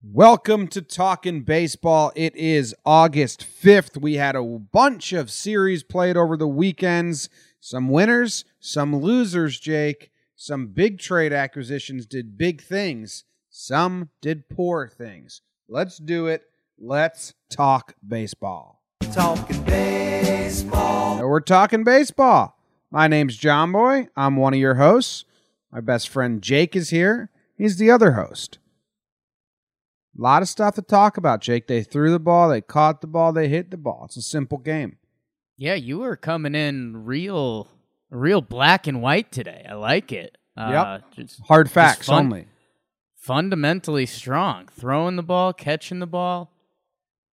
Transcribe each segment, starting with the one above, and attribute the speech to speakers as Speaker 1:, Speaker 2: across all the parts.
Speaker 1: Welcome to Talking Baseball. It is August 5th. We had a bunch of series played over the weekends. Some winners, some losers, Jake. Some big trade acquisitions did big things. Some did poor things. Let's do it. Let's talk baseball.
Speaker 2: Talking baseball.
Speaker 1: So we're talking baseball. My name's John Boy. I'm one of your hosts. My best friend Jake is here. He's the other host. A lot of stuff to talk about, Jake. They threw the ball, they caught the ball, they hit the ball. It's a simple game.
Speaker 3: Yeah, you were coming in real, real black and white today. I like it. Uh, just
Speaker 1: Hard facts
Speaker 3: fun.
Speaker 1: only.
Speaker 3: fundamentally strong, throwing the ball, catching the ball.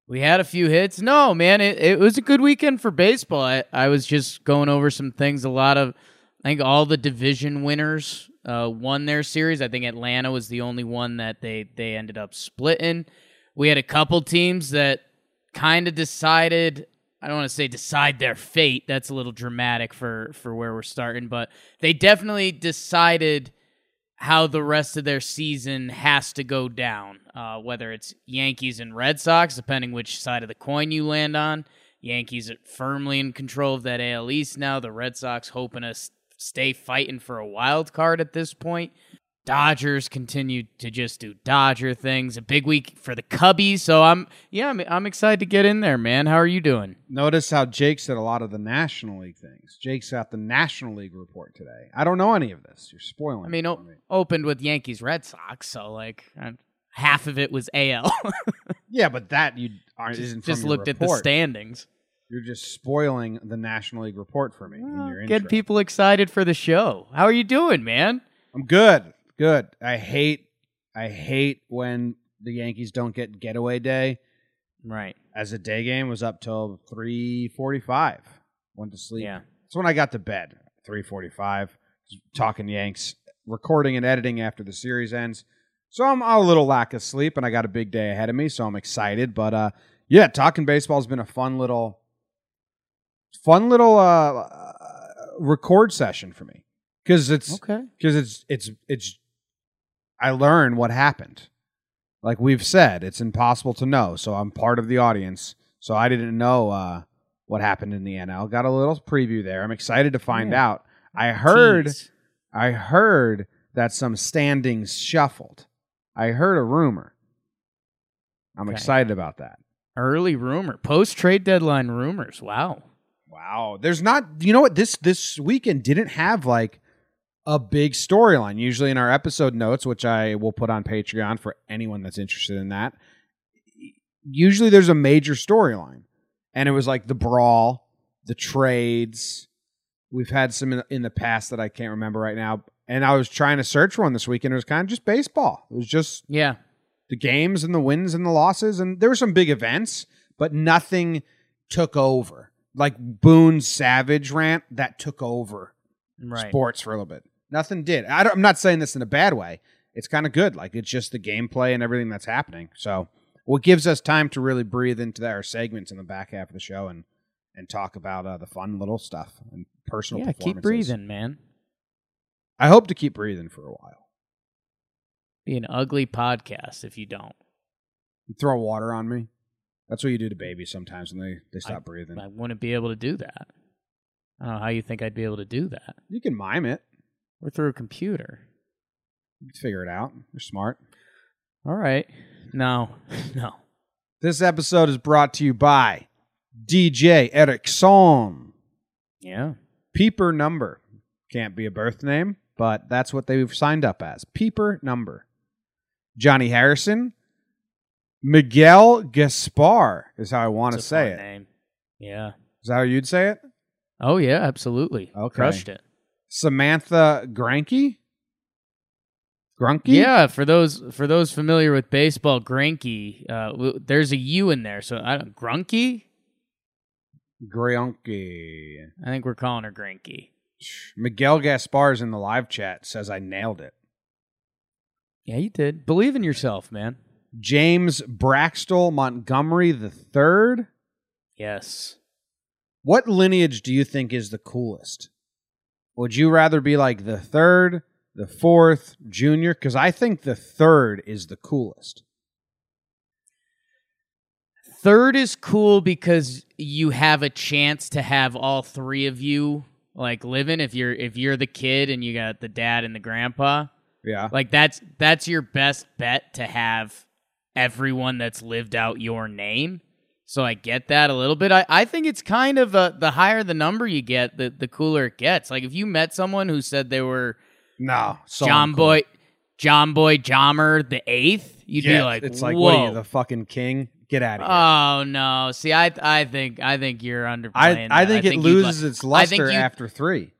Speaker 3: We had a few hits. No, man, it, it was a good weekend for baseball. I, I was just going over some things. A lot of, I think all the division winners uh, won their series. I think Atlanta was the only one that they they ended up splitting. We had a couple teams that kind of decided. I don't want to say decide their fate. That's a little dramatic for for where we're starting, but they definitely decided how the rest of their season has to go down. Uh, whether it's Yankees and Red Sox, depending which side of the coin you land on. Yankees are firmly in control of that AL East now. The Red Sox hoping to stay fighting for a wild card at this point. Dodgers continue to just do Dodger things. A big week for the Cubbies, so I'm yeah, I'm, I'm excited to get in there, man. How are you doing?
Speaker 1: Notice how Jake said a lot of the National League things. Jake's got the National League report today. I don't know any of this. You're spoiling.
Speaker 3: I mean, o- opened with Yankees Red Sox, so like uh, half of it was AL.
Speaker 1: yeah, but that you aren't
Speaker 3: just just looked at the standings.
Speaker 1: You're just spoiling the National League report for me. in your
Speaker 3: Get people excited for the show. How are you doing, man?
Speaker 1: I'm good. Good. I hate I hate when the Yankees don't get getaway day.
Speaker 3: Right.
Speaker 1: As a day game was up till 3:45. Went to sleep.
Speaker 3: Yeah.
Speaker 1: That's when I got to bed. 3:45. Talking Yanks, recording and editing after the series ends. So I'm a little lack of sleep and I got a big day ahead of me, so I'm excited, but uh yeah, talking baseball has been a fun little fun little uh, uh record session for me cuz it's
Speaker 3: Okay.
Speaker 1: because it's it's it's I learn what happened. Like we've said, it's impossible to know. So I'm part of the audience. So I didn't know uh, what happened in the NL. Got a little preview there. I'm excited to find
Speaker 3: Yeah.
Speaker 1: out. I heard
Speaker 3: Tease.
Speaker 1: I heard that some standings shuffled. I heard a rumor. I'm
Speaker 3: Okay.
Speaker 1: excited about that.
Speaker 3: early rumor, post trade deadline rumors. Wow.
Speaker 1: Wow. There's not you know what this this weekend didn't have like a big storyline. Usually in our episode notes, which I will put on Patreon for anyone that's interested in that. Usually there's a major storyline. And it was like the brawl, the trades. We've had some in, in the past that I can't remember right now. And I was trying to search for one this weekend. It was kind of just baseball. It was just
Speaker 3: Yeah.
Speaker 1: the games and the wins and the losses and there were some big events but nothing took over like boone's savage rant that took over
Speaker 3: Right.
Speaker 1: sports for a little bit nothing did I i'm not saying this in a bad way it's kind of good like it's just the gameplay and everything that's happening so what gives us time to really breathe into our segments in the back half of the show and and talk about uh, the fun little stuff and personal
Speaker 3: Yeah. Keep breathing, man.
Speaker 1: i hope to keep breathing for a while
Speaker 3: Be an ugly podcast if you don't.
Speaker 1: you throw water on me that's what you do to babies sometimes when they, they stop breathing
Speaker 3: I wouldn't be able to do that. I don't know how you think I'd be able to do that.
Speaker 1: You can mime it.
Speaker 3: We're through a computer.
Speaker 1: You can figure it out. You're smart.
Speaker 3: All right. No. No.
Speaker 1: This episode is brought to you by DJ Erickson.
Speaker 3: Yeah.
Speaker 1: Peeper number. Can't be a birth name, but that's what they've signed up as. Peeper number. Johnny Harrison. Miguel Gaspar is how I want to say it.
Speaker 3: Name. Yeah.
Speaker 1: Is that how you'd say it?
Speaker 3: Oh yeah, absolutely.
Speaker 1: Okay.
Speaker 3: Crushed it.
Speaker 1: Samantha Granke? Grunke?
Speaker 3: Yeah, for those for those familiar with baseball, Granky, uh, there's a U in there, so I don't Grunky.
Speaker 1: Granke.
Speaker 3: I think we're calling her Granky.
Speaker 1: Miguel Gaspar's in the live chat says I nailed it.
Speaker 3: Yeah, you did. Believe in yourself, man.
Speaker 1: James Braxtell Montgomery the third.
Speaker 3: Yes.
Speaker 1: What lineage do you think is the coolest? Would you rather be like the third, the fourth, junior? Because I think the third is the coolest.
Speaker 3: Third is cool because you have a chance to have all three of you like living if you're if you're the kid and you got the dad and the grandpa.
Speaker 1: Yeah.
Speaker 3: Like that's that's your best bet to have everyone that's lived out your name. So I get that a little bit. I, I think it's kind of a, the higher the number you get, the the cooler it gets. Like if you met someone who said they were
Speaker 1: no. So
Speaker 3: John
Speaker 1: uncool.
Speaker 3: Boy John Boy Jommer the eighth, you'd
Speaker 1: Yeah,
Speaker 3: be like,
Speaker 1: it's like,
Speaker 3: Whoa.
Speaker 1: what are you, the fucking king? Get out of here.
Speaker 3: Oh no! See, I I think I think you're underplaying.
Speaker 1: I. I think it
Speaker 3: you'd
Speaker 1: loses
Speaker 3: lo-
Speaker 1: its
Speaker 3: I
Speaker 1: luster after three.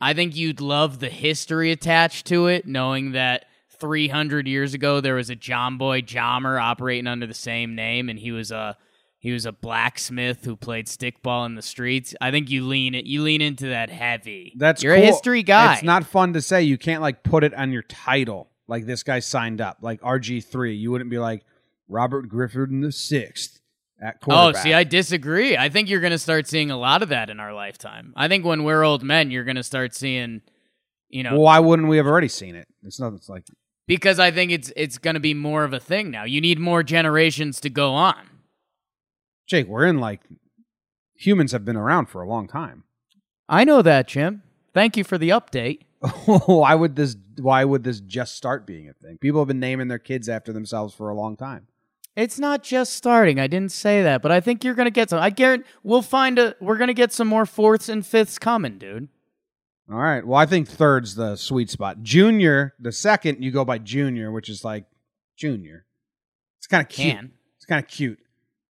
Speaker 3: I think you'd love the history attached to it, knowing that 300 years ago there was a John Boy Jommer operating under the same name, and he was a he was a blacksmith who played stickball in the streets. I think you lean it you lean into that heavy.
Speaker 1: That's
Speaker 3: you're
Speaker 1: cool.
Speaker 3: a history guy.
Speaker 1: It's not fun to say. You can't like put it on your title. Like this guy signed up, like RG three. You wouldn't be like Robert Griffin the sixth at
Speaker 3: Oh, see, I disagree. I think you're going to start seeing a lot of that in our lifetime. I think when we're old men, you're going to start seeing, you know,
Speaker 1: Well, why wouldn't we have already seen it? It's not. It's like
Speaker 3: because I think it's it's going to be more of a thing now. You need more generations to go on.
Speaker 1: Jake. We're in like humans have been around for a long time.
Speaker 3: I know that, Jim. Thank you for the update.
Speaker 1: why would this? Why would this just start being a thing? People have been naming their kids after themselves for a long time.
Speaker 3: It's not just starting. I didn't say that, but I think you're going to get some. I guarantee we'll find a we're going to get some more fourths and fifths coming, dude.
Speaker 1: All right. Well, I think third's the sweet spot. Junior, the second, you go by junior, which is like junior. It's kind of cute.
Speaker 3: Can.
Speaker 1: It's kind of cute.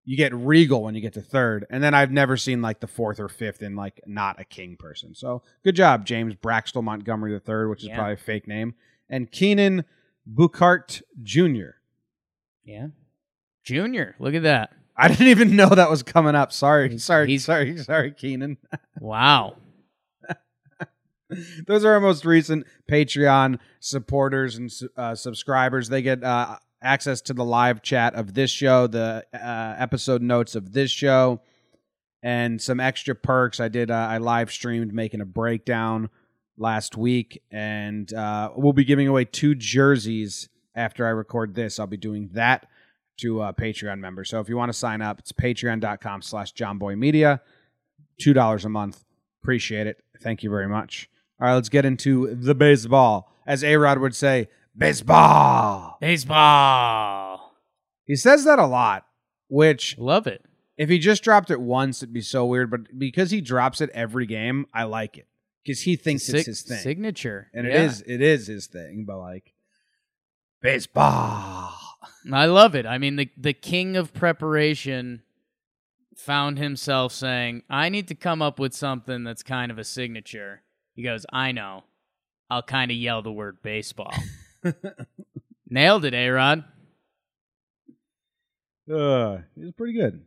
Speaker 1: You get regal when you get to third, and then I've never seen like the fourth or fifth in like not a king person. So good job, James Braxton Montgomery the third, which is
Speaker 3: Yeah.
Speaker 1: probably a fake name, and Keenan Buchart Jr.
Speaker 3: Yeah. Junior, look at that.
Speaker 1: I didn't even know that was coming up. Sorry, sorry,
Speaker 3: he's-
Speaker 1: sorry, sorry, Keenan.
Speaker 3: Wow.
Speaker 1: Those are our most recent Patreon supporters and uh, subscribers. They get uh, access to the live chat of this show, the uh, episode notes of this show, and some extra perks. I did. Uh, I live streamed making a breakdown last week, and uh, we'll be giving away two jerseys after I record this. I'll be doing that to uh, Patreon members. So if you want to sign up, it's patreon.com slash johnboymedia. $2 a month. Appreciate it. Thank you very much. All right, let's get into the baseball. As A-Rod would say, baseball.
Speaker 3: Baseball.
Speaker 1: He says that a lot, which
Speaker 3: Love it.
Speaker 1: if he just dropped it once, it'd be so weird. But because he drops it every game, I like it because he thinks it's
Speaker 3: Sig-
Speaker 1: his thing,
Speaker 3: Signature.
Speaker 1: and
Speaker 3: Yeah.
Speaker 1: it is it is his thing. But like baseball,
Speaker 3: I love it. I mean, the the king of preparation found himself saying, "I need to come up with something that's kind of a signature." He goes, "I know. I'll kind of yell the word baseball." Nailed it, A-Rod.
Speaker 1: uh, he's pretty good.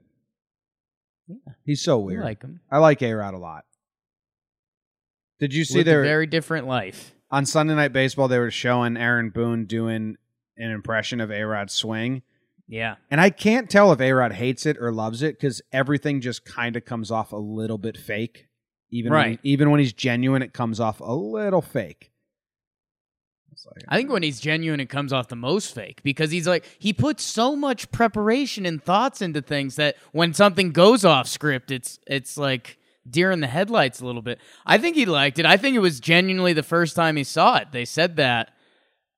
Speaker 3: Yeah.
Speaker 1: He's so weird.
Speaker 3: I like him.
Speaker 1: I like A Rod a lot. Did you see
Speaker 3: Lived a very different life.
Speaker 1: on Sunday Night Baseball? They were showing Aaron Boone doing an impression of A Rod's swing,
Speaker 3: Yeah.
Speaker 1: and I can't tell if A Rod hates it or loves it because everything just kind of comes off a little bit fake. Even when
Speaker 3: Right.
Speaker 1: he- even when he's genuine, it comes off a little fake. Like,
Speaker 3: I think when he's genuine, it comes off the most fake because he's like he puts so much preparation and thoughts into things that when something goes off script, it's it's like deer in the headlights a little bit. I think he liked it. I think it was genuinely the first time he saw it. They said that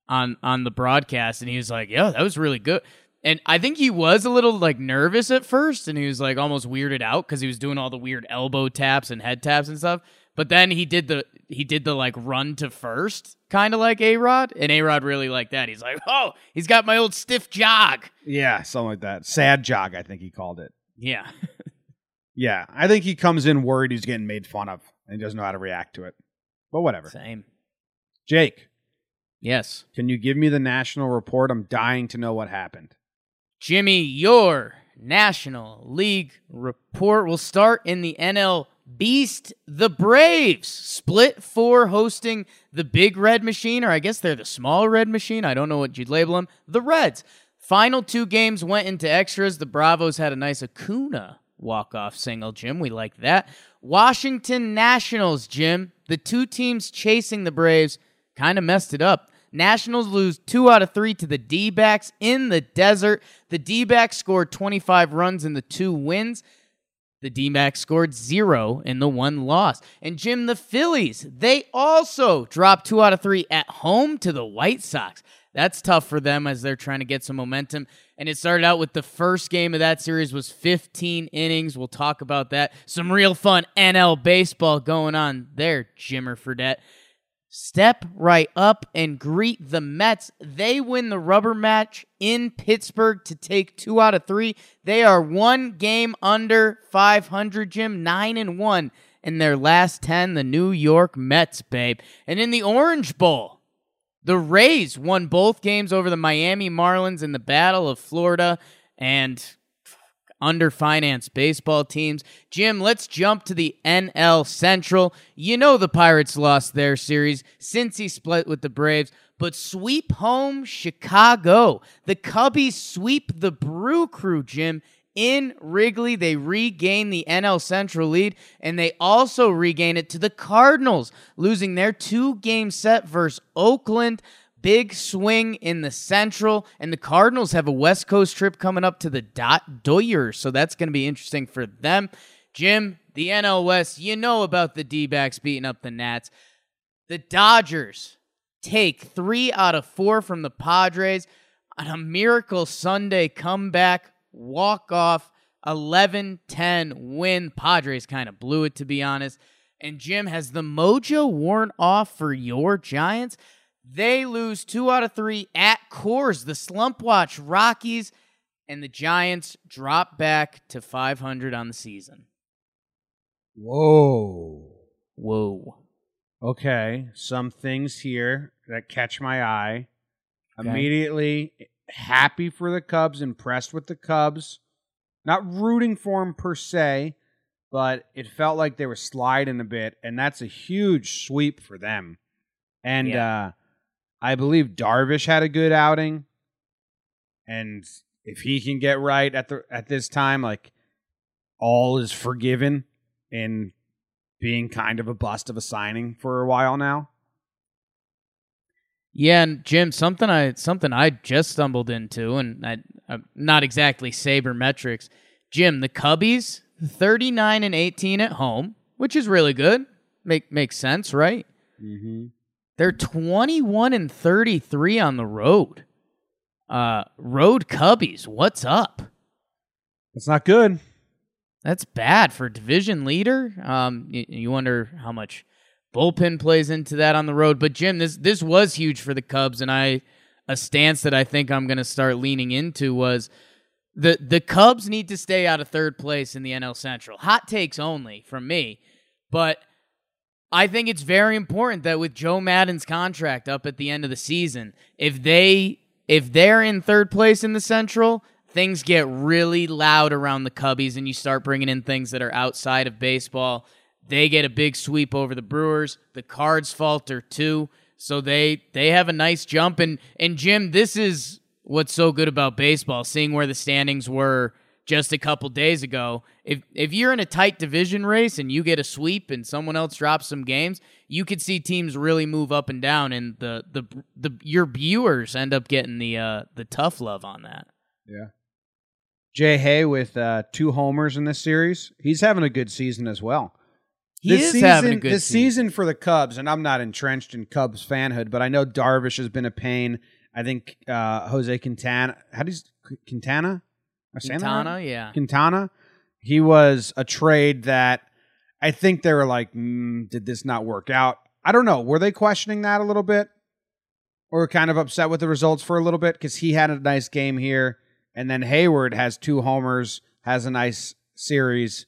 Speaker 3: on on the broadcast, and he was like, "Yeah, that was really good." And I think he was a little like nervous at first, and he was like almost weirded out because he was doing all the weird elbow taps and head taps and stuff. But then he did the he did the like run to first, kind of like A Rod, and A Rod really liked that. He's like, "Oh, he's got my old stiff jog."
Speaker 1: yeah, something like that. Sad jog, I think he called it.
Speaker 3: Yeah,
Speaker 1: Yeah, I think he comes in worried he's getting made fun of and he doesn't know how to react to it. But whatever.
Speaker 3: same.
Speaker 1: Jake,
Speaker 3: Yes,
Speaker 1: can you give me the national report? I'm dying to know what happened.
Speaker 3: Jimmy, your National League report will start in the NL Beast. The Braves split for hosting the Big Red Machine, or I guess they're the Small Red Machine. I don't know what you'd label them. The Reds. Final two games went into extras. The Bravos had a nice Acuna walk-off single, Jim. We like that. Washington Nationals, Jim. The two teams chasing the Braves kind of messed it up. Nationals lose two out of three to the D backs in the desert. The D backs scored 25 runs in the two wins. The D backs scored zero in the one loss. And Jim, the Phillies, they also dropped two out of three at home to the White Sox. That's tough for them as they're trying to get some momentum. And it started out with the first game of that series was 15 innings. We'll talk about that. Some real fun NL baseball going on there, Jimmer Fredette. Step right up and greet the Mets. They win the rubber match in Pittsburgh to take two out of three. They are one game under 500, Jim, nine and one in their last 10, the New York Mets, babe. And in the Orange Bowl, the Rays won both games over the Miami Marlins in the Battle of Florida and underfinanced baseball teams. Jim, let's jump to the NL Central. You know the Pirates lost their series since he split with the Braves, but sweep home Chicago. The Cubbies sweep the Brew Crew, Jim, in Wrigley. They regain the NL Central lead, and they also regain it to the Cardinals, losing their two game set versus Oakland. Big swing in the Central, and the Cardinals have a West Coast trip coming up to the Dot Doyers, so that's going to be interesting for them. Jim, the NL West, you know about the D backs beating up the Nats. The Dodgers take three out of four from the Padres on a miracle Sunday comeback walk off 11 10 win. Padres kind of blew it, to be honest. And Jim, has the mojo worn off for your Giants? They lose two out of three at Coors, the slump watch Rockies, and the Giants drop back to 500 on the season.
Speaker 1: Whoa.
Speaker 3: Whoa.
Speaker 1: Okay, some things here that catch my eye.
Speaker 3: Okay.
Speaker 1: Immediately happy for the Cubs, impressed with the Cubs. Not rooting for them per se, but it felt like they were sliding a bit, and that's a huge sweep for them. And uh, I believe Darvish had a good outing, and if he can get right at the at this time, like all is forgiven in being kind of a bust of a signing for a while now.
Speaker 3: Yeah, and Jim, something I something I just stumbled into, and I, I'm not exactly sabermetrics. Jim, the Cubbies, 39 and 18 at home, which is really good. Make makes sense, right?
Speaker 1: Mm-hmm.
Speaker 3: They're 21 and 33 on the road. Uh, road Cubbies, what's up?
Speaker 1: That's not good.
Speaker 3: That's bad for division leader. Um, you, you wonder how much bullpen plays into that on the road. But Jim, this this was huge for the Cubs, and I a stance that I think I'm going to start leaning into was the the Cubs need to stay out of third place in the NL Central. Hot takes only from me, but I think it's very important that with Joe Maddon's contract up at the end of the season, if they if they're in third place in the Central, things get really loud around the Cubbies and you start bringing in things that are outside of baseball. They get a big sweep over the Brewers. The Cards falter too. So they they have a nice jump and and Jim, this is what's so good about baseball, seeing where the standings were just a couple days ago. If if you're in a tight division race and you get a sweep and someone else drops some games, you could see teams really move up and down, and the the the your viewers end up getting the uh, the tough love on that.
Speaker 1: Yeah. Jay Hay with uh, two homers in this series. He's having a good season as well.
Speaker 3: He
Speaker 1: this
Speaker 3: is
Speaker 1: season,
Speaker 3: having a good
Speaker 1: this season for the Cubs, and I'm not entrenched in Cubs fanhood, but I know Darvish has been a pain. I think uh, Jose Quintana, how do you Quintana? Am I saying that right?
Speaker 3: Yeah.
Speaker 1: Quintana. He was a trade that I think they were like, mm, did this not work out? I don't know. Were they questioning that a little bit? Or kind of upset with the results for a little bit? Because he had a nice game here. And then Heyward has two homers, has a nice series,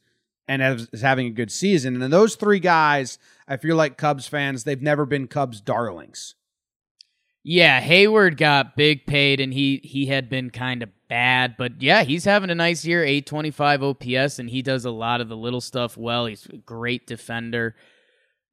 Speaker 1: and is is having a good season. And then those three guys, I feel like Cubs fans, they've never been Cubs darlings.
Speaker 3: Yeah, Heyward got big paid and he he had been kind of bad, but yeah, he's having a nice year, 825 OPS and he does a lot of the little stuff well. He's a great defender.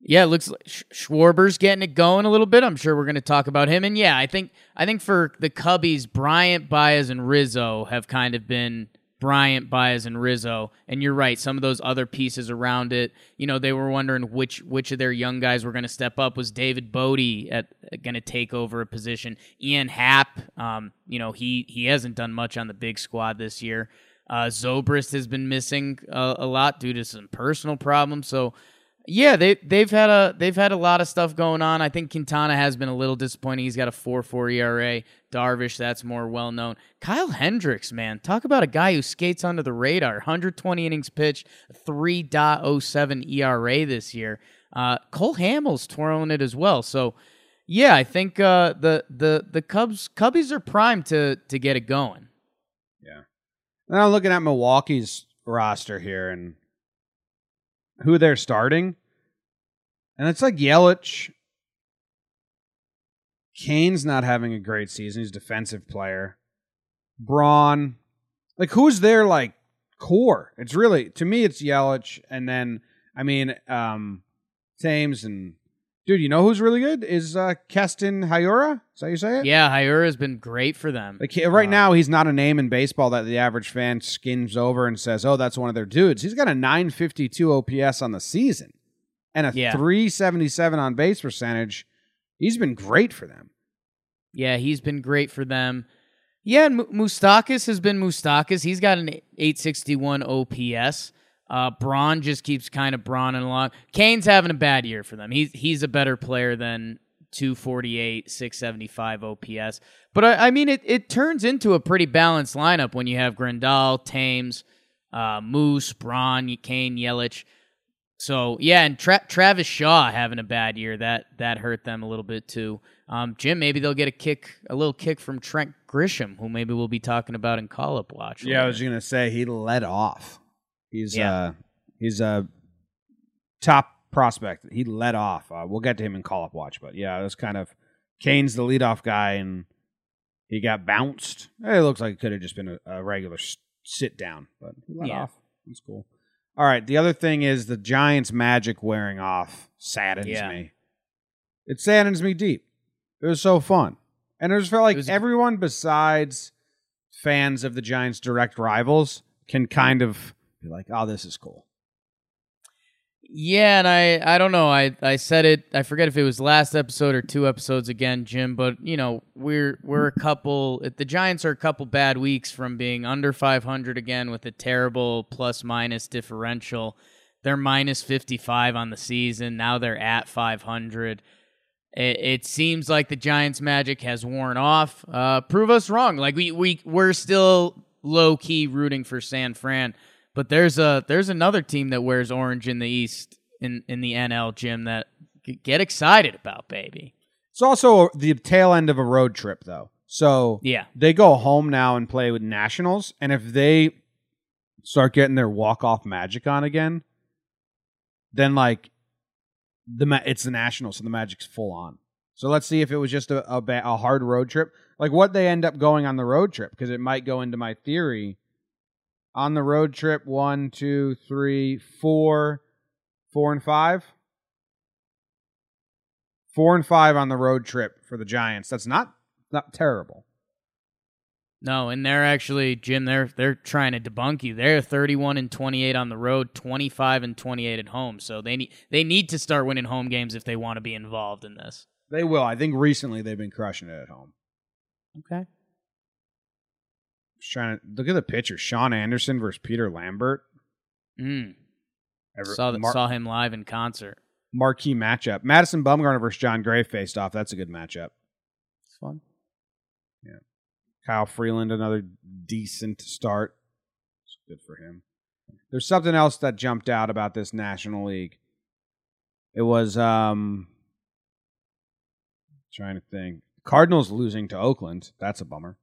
Speaker 3: Yeah, it looks like Sch- Schwarber's getting it going a little bit. I'm sure we're going to talk about him. And yeah, I think I think for the Cubbies, Bryant, Baez, and Rizzo have kind of been Bryant, Baez, and Rizzo. And you're right, some of those other pieces around it. You know, they were wondering which which of their young guys were going to step up. Was David Bote at going to take over a position? Ian Happ, um, you know, he he hasn't done much on the big squad this year. Uh, Zobrist has been missing a, a lot due to some personal problems. So yeah, they they've had a they've had a lot of stuff going on. I think Quintana has been a little disappointing. He's got a 4-4 ERA. Darvish, that's more well known. Kyle Hendricks, man, talk about a guy who skates under the radar. 120 innings pitched, 3.07 ERA this year. Uh, Cole Hamels twirling it as well. So, yeah, I think uh, the the the Cubs Cubbies are primed to to get it going.
Speaker 1: Yeah. I'm looking at Milwaukee's roster here and who they're starting. And it's like Yelich. Cain's not having a great season. He's a defensive player. Braun. Like who's their like core? It's really to me it's Yelich and then I mean um Thames and dude, you know who's really good? Is uh Keston Hiura? Is that how you say it?
Speaker 3: Yeah, Hayura has been great for them.
Speaker 1: Like right
Speaker 3: Uh,
Speaker 1: now, he's not a name in baseball that the average fan skins over and says, "Oh, that's one of their dudes." He's got a 952 OPS on the season and a
Speaker 3: Yeah.
Speaker 1: 377 on base percentage. He's been great for them.
Speaker 3: Yeah, he's been great for them. Yeah, and Mu- Moustakas has been Moustakas. He's got an 861 OPS. Uh, Braun just keeps kind of brawning along. Cain's having a bad year for them. He's he's a better player than 248, 675 OPS. But I, I mean, it, it turns into a pretty balanced lineup when you have Grandal, Thames, uh, Moose, Braun, Kane, Yelich. So yeah, and Tra- Travis Shaw having a bad year that that hurt them a little bit too. Um, Jim, maybe they'll get a kick, a little kick from Trent Grisham, who maybe we'll be talking about in call up watch.
Speaker 1: Yeah, I was gonna say he led off. He's
Speaker 3: Yeah.
Speaker 1: uh he's a top prospect. He led off. Uh, we'll get to him in call up watch, but yeah, it was kind of Cain's the leadoff guy, and he got bounced. It looks like it could have just been a, a regular sit down, but he led
Speaker 3: Yeah.
Speaker 1: off. That's cool. All right, the other thing is the Giants' magic wearing off saddens
Speaker 3: Yeah.
Speaker 1: me. It saddens me deep. It was so fun, and it just felt like
Speaker 3: was-
Speaker 1: everyone besides fans of the Giants' direct rivals can kind of be like, "Oh, this is cool."
Speaker 3: Yeah, and I I don't know. I I said it. I forget if it was last episode or two episodes again, Jim. But you know, we're we're a couple. The Giants are a couple bad weeks from being under 500 again with a terrible plus minus differential. They're minus 55 on the season. Now they're at 500. It, it seems like the Giants' magic has worn off. Uh, prove us wrong. Like we we we're still low key rooting for San Fran. But there's a there's another team that wears orange in the East in in the NL Jim that get excited about, baby.
Speaker 1: It's also the tail end of a road trip, though. So
Speaker 3: Yeah.
Speaker 1: they go home now and play with Nationals, and if they start getting their walk off magic on again, then like the ma- it's the Nationals, so the magic's full on. So let's see if it was just a a, ba- a hard road trip, like what they end up going on the road trip, because it might go into my theory. On the road trip, one, two, three, four, four and five. Four and five on the road trip for the Giants. That's not not terrible.
Speaker 3: No, and they're actually Jim. They're they're trying to debunk you. They're 31 and 28 on the road, 25 and 28 at home. So they need they need to start winning home games if they want to be involved in this.
Speaker 1: They will. I think recently they've been crushing it at home.
Speaker 3: Okay.
Speaker 1: Just trying to look at the picture. Shaun Anderson versus Peter Lambert.
Speaker 3: Mm.
Speaker 1: Ever-
Speaker 3: Saw that,
Speaker 1: mar-
Speaker 3: saw him live in concert.
Speaker 1: marquee matchup. Madison Bumgarner versus Jon Gray faced off. That's a good matchup.
Speaker 3: It's fun. Yeah.
Speaker 1: Kyle Freeland, another decent start. It's good for him. There's something else that jumped out about this National League. It was um trying to think. Cardinals losing to Oakland. That's a bummer.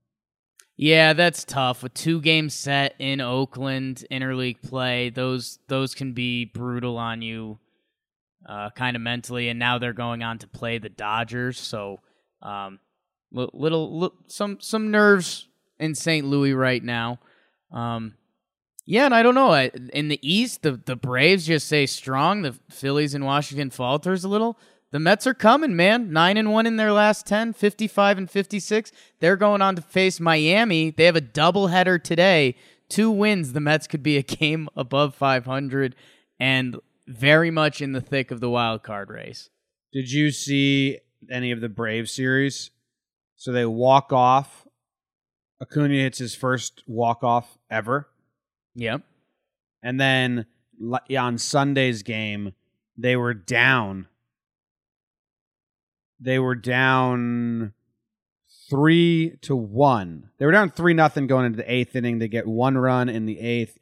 Speaker 3: Yeah, that's tough. A two game set in Oakland interleague play, those those can be brutal on you, uh, kind of mentally. And now they're going on to play the Dodgers, so um, li- little, some some nerves in St. Louis right now. Um, yeah, and I don't know. In the East, the the Braves just say strong. The Phillies in Washington falters a little. The Mets are coming, man. 9 and 1 in their last 10, 55 and 56. They're going on to face Miami. They have a doubleheader today, two wins, the Mets could be a game above 500 and very much in the thick of the wild card race.
Speaker 1: Did you see any of the Brave series? So they walk off. Acuna hits his first walk off ever.
Speaker 3: Yep.
Speaker 1: And then on Sunday's game, they were down. They were down three to one. They were down three nothing going into the eighth inning. They get one run in the eighth.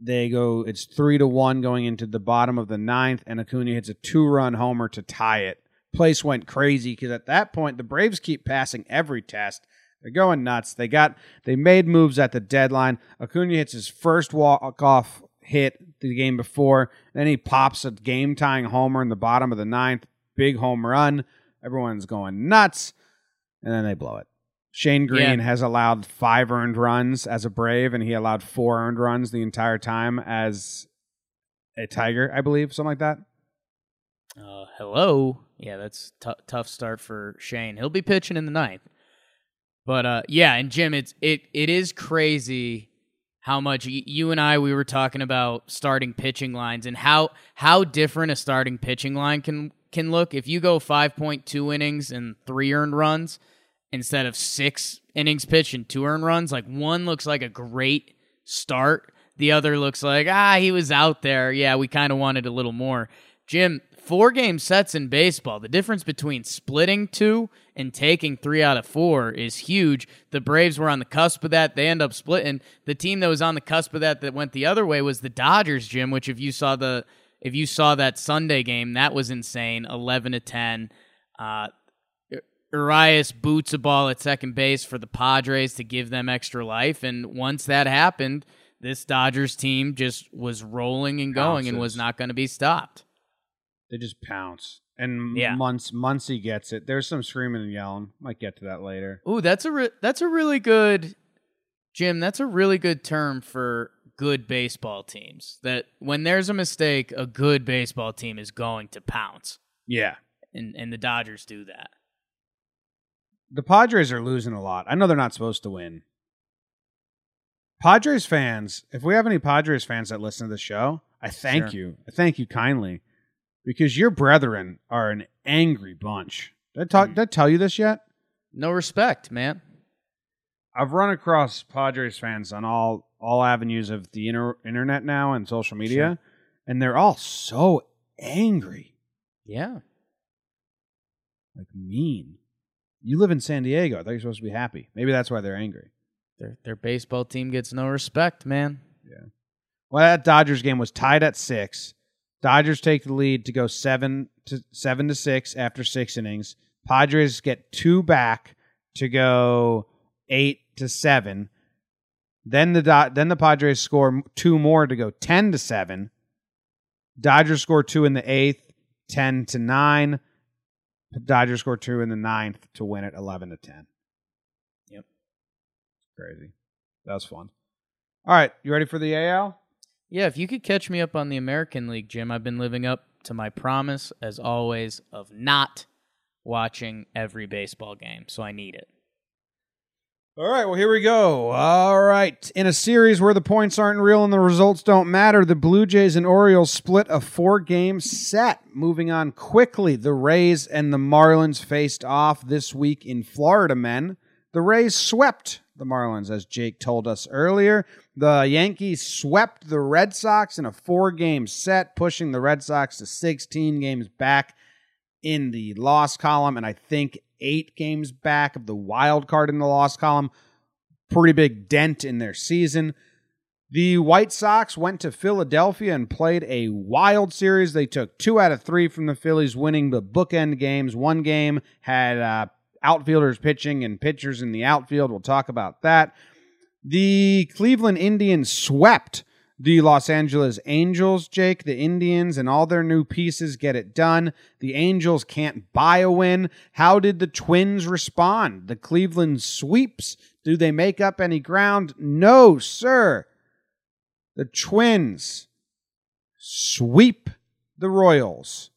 Speaker 1: They go. It's three to one going into the bottom of the ninth, and Acuna hits a two run homer to tie it. Place went crazy because at that point the Braves keep passing every test. They're going nuts. They got they made moves at the deadline. Acuna hits his first walk off hit the game before. Then he pops a game tying homer in the bottom of the ninth. Big home run. Everyone's going nuts. And then they blow it. Shane Greene
Speaker 3: Yeah.
Speaker 1: has allowed five earned runs as a Brave, and he allowed four earned runs the entire time as a Tiger, I believe, something like that.
Speaker 3: Uh, hello. Yeah, that's t- tough start for Shane. He'll be pitching in the ninth. But uh, yeah, and Jim, it's it it is crazy how much y- you and I we were talking about starting pitching lines and how how different a starting pitching line can can look if you go 5.2 innings and 3 earned runs instead of 6 innings pitched and 2 earned runs like one looks like a great start. The other looks like ah he was out there. Yeah we kind of wanted a little more. Jim four game sets in baseball the difference between splitting two and taking three out of four is huge. The braves were on the cusp of that. They end up splitting. The team that was on the cusp of that that went the other way was the dodgers jim which if you saw the if you saw that sunday game that was insane 11 to 10 uh Urias boots a ball at second base for the Padres to give them extra life. And once that happened, this Dodgers team just was rolling and going and was not going to be stopped.
Speaker 1: They just pounce. And
Speaker 3: Yeah.
Speaker 1: months Muncy gets it. There's some screaming and yelling. Might get to that later.
Speaker 3: Ooh, that's a re- that's a really good Jim, that's a really good term for good baseball teams. That when there's a mistake, a good baseball team is going to pounce.
Speaker 1: Yeah.
Speaker 3: And and the Dodgers do that.
Speaker 1: The Padres are losing a lot. I know they're not supposed to win. Padres fans, if we have any Padres fans that listen to the show, I thank
Speaker 3: Sure.
Speaker 1: you. I thank you kindly because your brethren are an angry bunch. Did I, talk,
Speaker 3: Mm.
Speaker 1: did I tell you this yet?
Speaker 3: No respect, man.
Speaker 1: I've run across Padres fans on all all avenues of the inter- internet now and social media, and they're all so angry,
Speaker 3: Yeah.
Speaker 1: like mean. You live in San Diego. I thought you were supposed to be happy. Maybe that's why they're angry.
Speaker 3: Their their baseball team gets no respect, man. Yeah.
Speaker 1: Well, that Dodgers game was tied at six. Dodgers take the lead to go seven to seven to six after six innings. Padres get two back to go eight to seven. Then the Do- then the Padres score two more to go ten to seven. Dodgers score two in the eighth, ten to nine. Dodgers score two in the ninth to win it eleven to ten.
Speaker 3: Yep.
Speaker 1: Crazy. That was fun. All right, you ready for the AL?
Speaker 3: Yeah, if you could catch me up on the American League, Jim, I've been living up to my promise, as always, of not watching every baseball game, so I need it.
Speaker 1: All right, well, here we go. All right. In a series where the points aren't real and the results don't matter, the Blue Jays and Orioles split a four game set. Moving on quickly, the Rays and the Marlins faced off this week in Florida, men. The Rays swept the Marlins, as Jake told us earlier. The Yankees swept the Red Sox in a four game set, pushing the Red Sox to 16 games back in the loss column, and I think eight games back of the wild card in the loss column. Pretty big dent in their season. The White Sox went to Philadelphia and played a wild series. They took two out of three from the Phillies, winning the bookend games. One game had uh, outfielders pitching and pitchers in the outfield. We'll talk about that. The Cleveland Indians swept the Los Angeles Angels, Jake. The Indians and all their new pieces get it done. The Angels can't buy a win. How did the Twins respond? The Cleveland sweeps. Do they make up any ground? No, sir. The Twins sweep the Royals.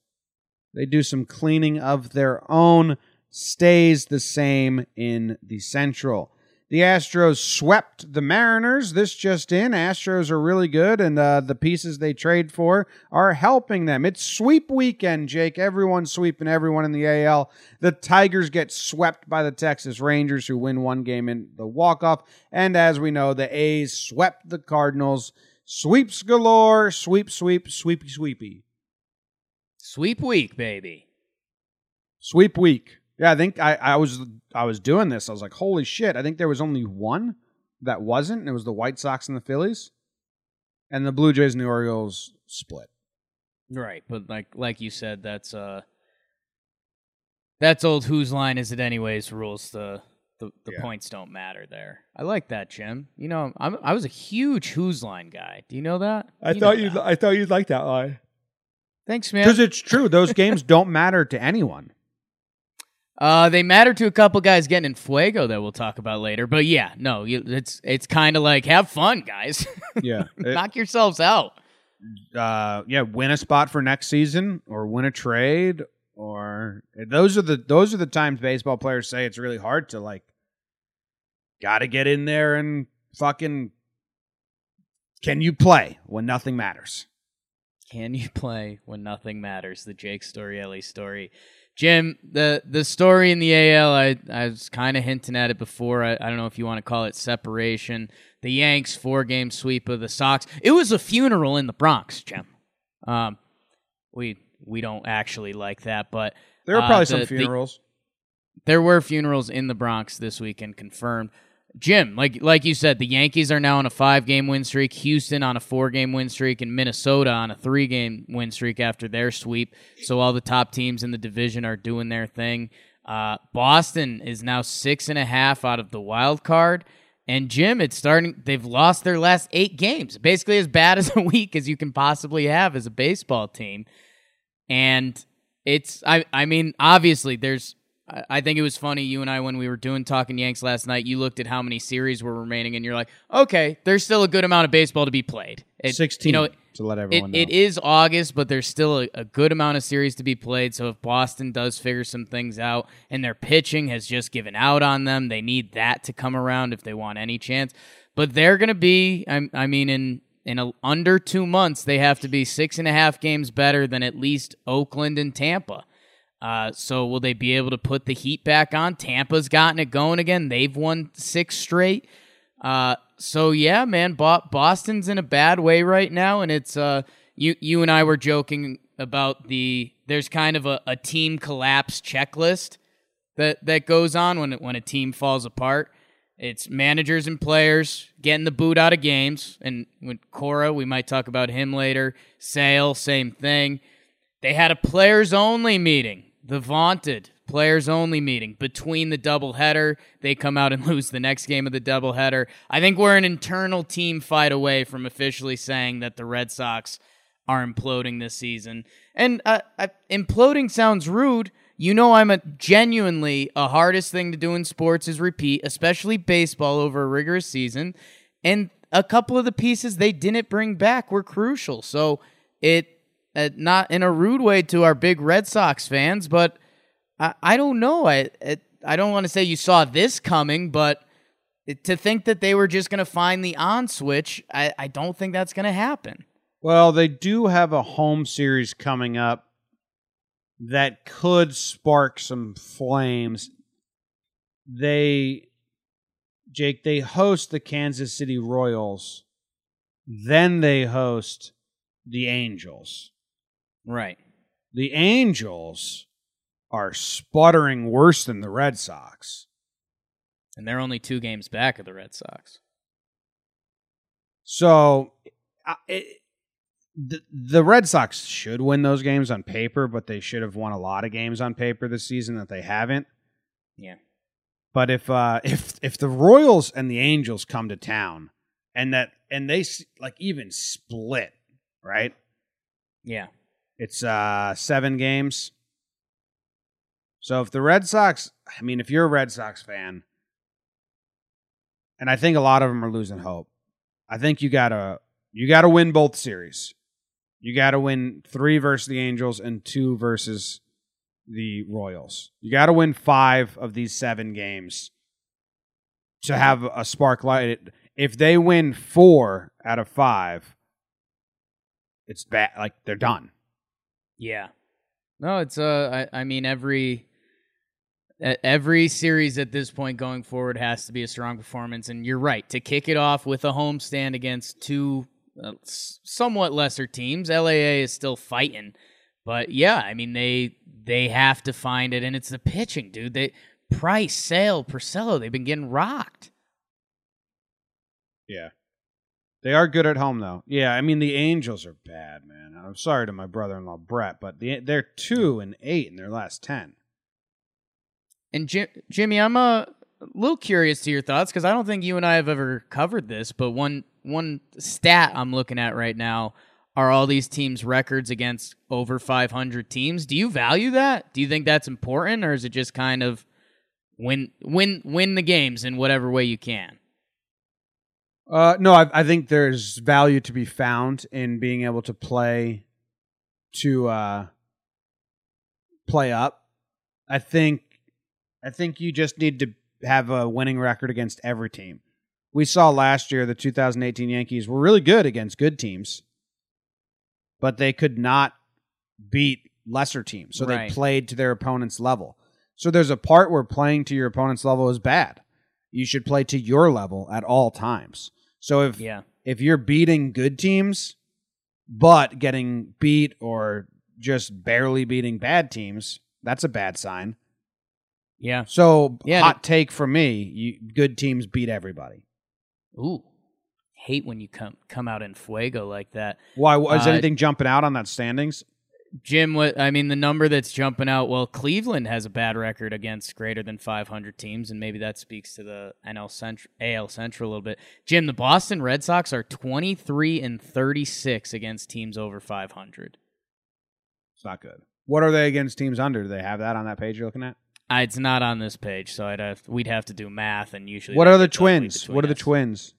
Speaker 1: They do some cleaning of their own, stays the same in the Central. The Astros swept the Mariners. This just in. Astros are really good, and uh, the pieces they trade for are helping them. It's sweep weekend, Jake. Everyone's sweeping everyone in the AL. The Tigers get swept by the Texas Rangers, who win one game in the walk-off. And as we know, the A's swept the Cardinals. Sweeps galore. Sweep, sweep, sweepy, sweepy.
Speaker 3: Sweep week, baby.
Speaker 1: Sweep week. Yeah, I think I, I was I was doing this. I was like, holy shit! I think there was only one that wasn't. And it was the White Sox and the Phillies, and the Blue Jays and the Orioles split.
Speaker 3: Right, but like like you said, that's uh that's old whose line is it anyways rules. The the, the
Speaker 1: Yeah.
Speaker 3: points don't matter there. I like that, Jim. You know, I'm I was a huge whose line guy. Do you know that?
Speaker 4: I
Speaker 3: You
Speaker 4: thought you.
Speaker 3: that.
Speaker 4: I thought you'd like that line.
Speaker 3: Thanks, man.
Speaker 1: Because it's true. Those games don't matter to anyone.
Speaker 3: Uh, they matter to a couple guys getting in fuego that we'll talk about later. But yeah, no, you, it's it's kind of like have fun, guys.
Speaker 1: Yeah. It-
Speaker 3: Knock yourselves out.
Speaker 1: uh, yeah, win a spot for next season, or win a trade, or those are the those are the times baseball players say it's really hard to like. Got to get in there and fucking. Can you play when nothing matters?
Speaker 3: Can you play when nothing matters? The Jake Storielli story. Jim, the the story in the AL, I, I was kind of hinting at it before. I, I don't know if you want to call it separation. The Yanks four game sweep of the Sox. It was a funeral in the Bronx, Jim. Um, we we don't actually like that, but
Speaker 1: There
Speaker 3: Uh,
Speaker 1: probably
Speaker 3: the-
Speaker 1: some
Speaker 3: the-
Speaker 1: funerals.
Speaker 3: there were funerals in the Bronx this weekend confirmed. Jim, like like you said, the Yankees are now on a five game win streak, Houston on a four game win streak, and Minnesota on a three game win streak after their sweep. So all the top teams in the division are doing their thing. Uh, Boston is now six and a half out of the wild card. And Jim, it's starting. They've lost their last eight games, basically as bad as a week as you can possibly have as a baseball team. And it's, I, I mean, obviously, there's I- think it was funny. You and I, when we were doing Talking Yanks last night, you looked at how many series were remaining, and you're like, okay, there's still a good amount of baseball to be played. It,
Speaker 1: Sixteen.
Speaker 3: You know,
Speaker 1: to let
Speaker 3: it,
Speaker 1: everyone know.
Speaker 3: it is August, but there's still a, a good amount of series to be played. So if Boston does figure some things out, and their pitching has just given out on them, they need that to come around if they want any chance. But they're going to be, I, I mean, in in a, under two months, they have to be six and a half games better than at least Oakland and Tampa. Uh, so will they be able to put the heat back on? Tampa's gotten it going again. They've won six straight. Uh, so yeah, man, Boston's in a bad way right now, and it's uh, you you and I were joking about the there's kind of a, a team collapse checklist that that goes on when when a team falls apart. It's managers and players getting the boot out of games, and with Cora, we might talk about him later. Sale, same thing. They had a players only meeting, the vaunted players only meeting between the doubleheader. They come out and lose the next game of the doubleheader. I think we're an internal team fight away from officially saying that the Red Sox are imploding this season. And uh, uh, imploding sounds rude. You know, I'm a genuinely a hardest thing to do in sports is repeat, especially baseball over a rigorous season. And a couple of the pieces they didn't bring back were crucial. So it uh, not in a rude way to our big Red Sox fans, but I, I don't know. I it, I don't want to say you saw this coming, but to think that they were just going to find the on switch, I, I don't think that's going to happen.
Speaker 1: Well, they do have a home series coming up that could spark some flames. They, Jake, they host the Kansas City Royals, then they host the Angels.
Speaker 3: Right.
Speaker 1: The Angels are sputtering worse than the Red Sox.
Speaker 3: And they're only two games back of the Red Sox.
Speaker 1: So, I- it, the the Red Sox should win those games on paper, but they should have won a lot of games on paper this season that they haven't.
Speaker 3: Yeah.
Speaker 1: But if uh, if if the Royals and the Angels come to town and that and they like even split, right?
Speaker 3: Yeah.
Speaker 1: It's uh seven games. So if the Red Sox, I mean, if you're a Red Sox fan, and I think a lot of them are losing hope, I think you gotta you gotta win both series. You gotta win three versus the Angels and two versus the Royals. You gotta win five of these seven games to have a spark light. If they win four out of five, it's bad. Like they're done.
Speaker 3: Yeah. No, it's uh I, I mean every every series at this point going forward has to be a strong performance and you're right to kick it off with a home stand against two uh, somewhat lesser teams. LAA is still fighting. But yeah, I mean they they have to find it and it's the pitching, dude. They Price, Sale, Porcello, they've been getting rocked.
Speaker 1: Yeah. They are good at home though. Yeah, I mean the Angels are bad, man. I'm sorry to my brother-in-law Brett, but the, they're two and eight in their last ten.
Speaker 3: And Jim, Jimmy, I'm a little curious to your thoughts because I don't think you and I have ever covered this. But one one stat I'm looking at right now are all these teams' records against over 500 teams. Do you value that? Do you think that's important, or is it just kind of win win win the games in whatever way you can?
Speaker 1: Uh, no, I, I think there's value to be found in being able to play to uh, play up. I think I think you just need to have a winning record against every team. We saw last year the 2018 Yankees were really good against good teams, but they could not beat lesser teams. So
Speaker 3: Right.
Speaker 1: they played to their opponent's level. So there's a part where playing to your opponent's level is bad. You should play to your level at all times. So if
Speaker 3: Yeah,
Speaker 1: if you're beating good teams but getting beat or just barely beating bad teams, that's a bad sign.
Speaker 3: yeah.
Speaker 1: So
Speaker 3: Yeah,
Speaker 1: hot take from me, you, good teams beat everybody.
Speaker 3: Ooh, hate when you come come out in fuego like that.
Speaker 1: Why was
Speaker 3: Uh,
Speaker 1: anything jumping out on that standings?
Speaker 3: Jim, what I mean, the number that's jumping out. Well, Cleveland has a bad record against greater than 500 teams, and maybe that speaks to the NL Central, AL Central a little bit. Jim, the Boston Red Sox are 23 and 36 against teams over 500.
Speaker 1: It's not good. What are they against teams under? Do they have that on that page you're looking at?
Speaker 3: Uh, it's not on this page, so I'd have we'd have to do math, and usually
Speaker 1: What are the twins? What are the twins?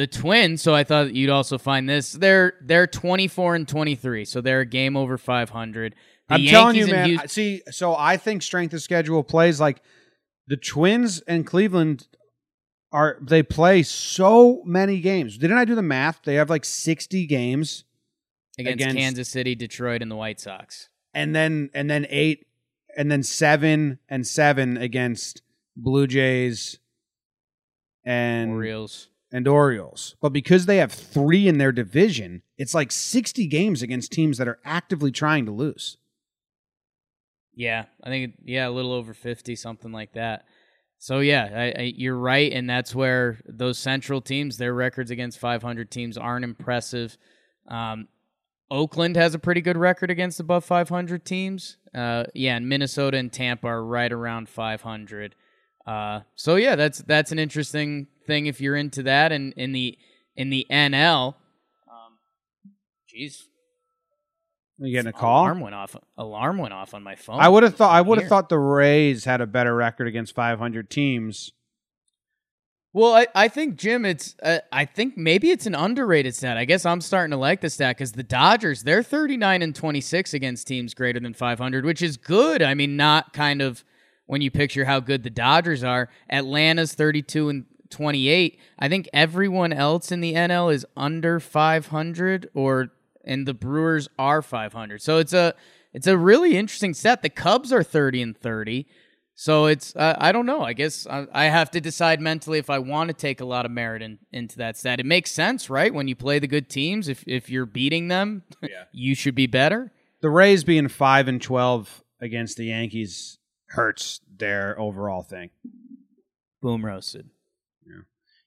Speaker 3: The Twins. So I thought you'd also find this. They're they're 24 and 23, so they're a game over 500. The
Speaker 1: I'm telling you, man.
Speaker 3: Houston-
Speaker 1: See, so I think strength of schedule plays like the Twins and Cleveland are. They play so many games. Didn't I do the math? They have like 60 games,
Speaker 3: against,
Speaker 1: against-
Speaker 3: Kansas City, Detroit, and the White Sox.
Speaker 1: and then and then eight, and then seven and seven against Blue Jays and
Speaker 3: Orioles.
Speaker 1: And Orioles. But because they have three in their division, it's like 60 games against teams that are actively trying to lose.
Speaker 3: Yeah, I think yeah, a little over fifty, something like that. So yeah, I, I, you're right, and that's where those central teams, their records against 500 teams aren't impressive. Um, Oakland has a pretty good record against above 500 teams. Uh, yeah, and Minnesota and Tampa are right around 500. Uh, so yeah, that's that's an interesting thing if you're into that. And in the in the NL, um, jeez,
Speaker 1: You getting a call?
Speaker 3: alarm went off. Alarm went off on my phone.
Speaker 1: I would have thought I would have thought the Rays had a better record against 500 teams.
Speaker 3: Well, I, I think Jim, it's uh, I think maybe it's an underrated stat. I guess I'm starting to like the stat because the Dodgers they're 39 and 26 against teams greater than 500, which is good. I mean, not kind of when you picture how good the Dodgers are. Atlanta's 32 and 28. I think everyone else in the NL is under 500, or and the Brewers are 500. So it's a it's a really interesting set. The Cubs are 30 and 30. So it's uh, I don't know. I guess I, I have to decide mentally if I want to take a lot of merit in, into that stat. It makes sense, right? When you play the good teams, if if you're beating them, you should be better.
Speaker 1: The Rays being 5 and 12 against the Yankees hurts their overall thing.
Speaker 3: Boom roasted.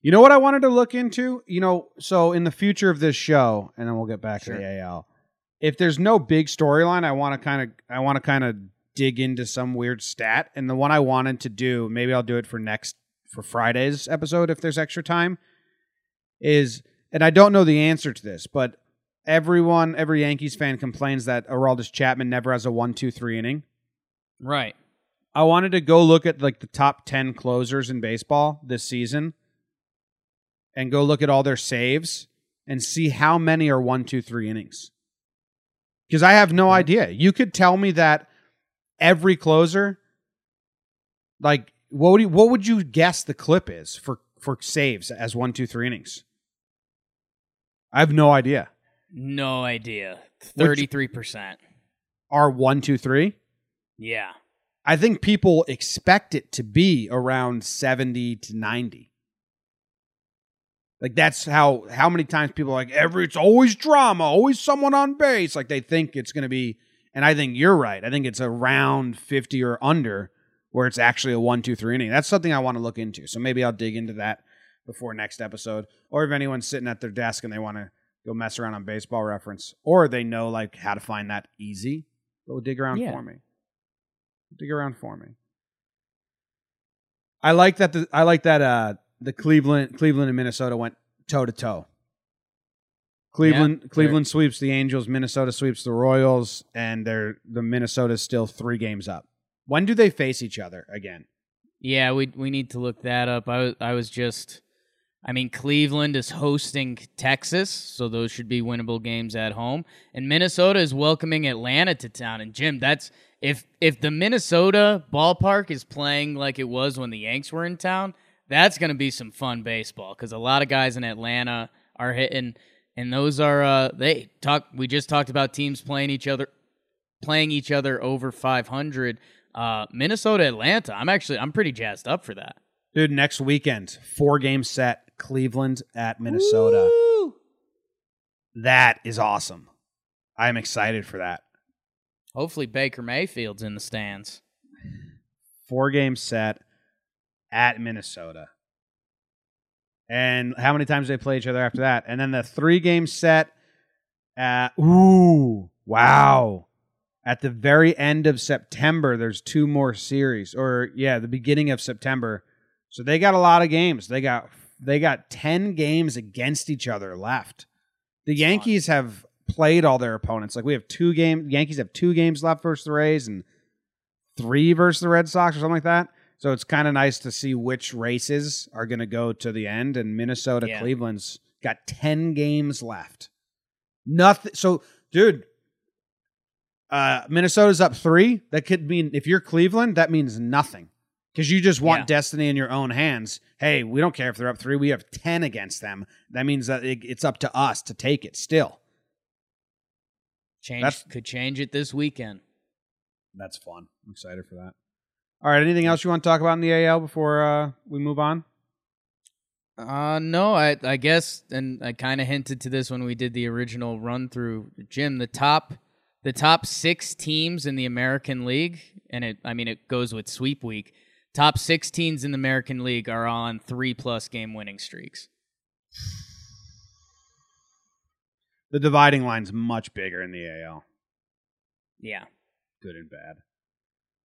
Speaker 1: You know what I wanted to look into? You know, so in the future of this show, and then we'll get back
Speaker 3: Sure.
Speaker 1: to the AL. If there's no big storyline, I want to kind of I want to kind of dig into some weird stat. And the one I wanted to do, maybe I'll do it for next for Friday's episode if there's extra time, is and I don't know the answer to this, but everyone, every Yankees fan complains that Aroldis Chapman never has a one, two, three inning.
Speaker 3: Right.
Speaker 1: I wanted to go look at like the top 10 closers in baseball this season and go look at all their saves and see how many are one, two, three innings. Because I have no mm-hmm. idea. You could tell me that every closer, like what would you, what would you guess the clip is for for saves as one, two, three innings? I have no idea.
Speaker 3: No idea. Thirty-three percent.
Speaker 1: Are one, two, three?
Speaker 3: Yeah.
Speaker 1: I think people expect it to be around seventy to ninety. Like that's how how many times people are like every it's always drama, always someone on base. Like they think it's going to be, and I think you're right. I think it's around fifty or under, where it's actually a one, two, three inning. That's something I want to look into. So maybe I'll dig into that before next episode, or if anyone's sitting at their desk and they want to go mess around on Baseball Reference, or they know like how to find that easy, go dig around
Speaker 3: Yeah.
Speaker 1: for me. Dig around for me. I like that. The, I like that. Uh, the Cleveland, Cleveland and Minnesota went toe to toe. Cleveland,
Speaker 3: Yeah,
Speaker 1: Cleveland sweeps the Angels. Minnesota sweeps the Royals, and they're the Minnesota's still three games up. When do they face each other again?
Speaker 3: Yeah, we we need to look that up. I was I was just I mean Cleveland is hosting Texas, so those should be winnable games at home. And Minnesota is welcoming Atlanta to town. And Jim, that's if if the Minnesota ballpark is playing like it was when the Yanks were in town, that's going to be some fun baseball cuz a lot of guys in Atlanta are hitting and those are uh they talk we just talked about teams playing each other playing each other over 500 uh minnesota atlanta i'm actually i'm pretty jazzed up for that
Speaker 1: Dude, next weekend, four game set, Cleveland at Minnesota.
Speaker 3: Woo!
Speaker 1: That is awesome. I'm excited for that.
Speaker 3: hopefully baker mayfield's in the stands
Speaker 1: Four game set at Minnesota. And how many times they play each other after that? And then the three game set at ooh, wow. At the very end of September, there's two more series. Or yeah, the beginning of September. So they got a lot of games. They got they got 10 games against each other left. The Yankees have played all their opponents. Like we have two game Yankees have two games left versus the Rays and three versus the Red Sox or something like that. So it's kind of nice to see which races are going to go to the end. And Minnesota,
Speaker 3: Yeah.
Speaker 1: Cleveland's got 10 games left. Nothing. So, dude, uh, Minnesota's up three. That could mean, if you're Cleveland, that means nothing because you just want
Speaker 3: Yeah.
Speaker 1: destiny in your own hands. Hey, we don't care if they're up three. We have 10 against them. That means that it, it's up to us to take it still.
Speaker 3: change
Speaker 1: That's-
Speaker 3: could change it this weekend
Speaker 1: That's fun. I'm excited for that. All right. Anything else you want to talk about in the AL before uh, we move on?
Speaker 3: uh no i i guess and i kind of hinted to this when we did the original run through jim the top the top six teams in the american league and it i mean it goes with sweep week top six teams in the american league are on three plus game winning streaks
Speaker 1: The dividing line's much bigger in the AL.
Speaker 3: yeah
Speaker 1: Good and bad.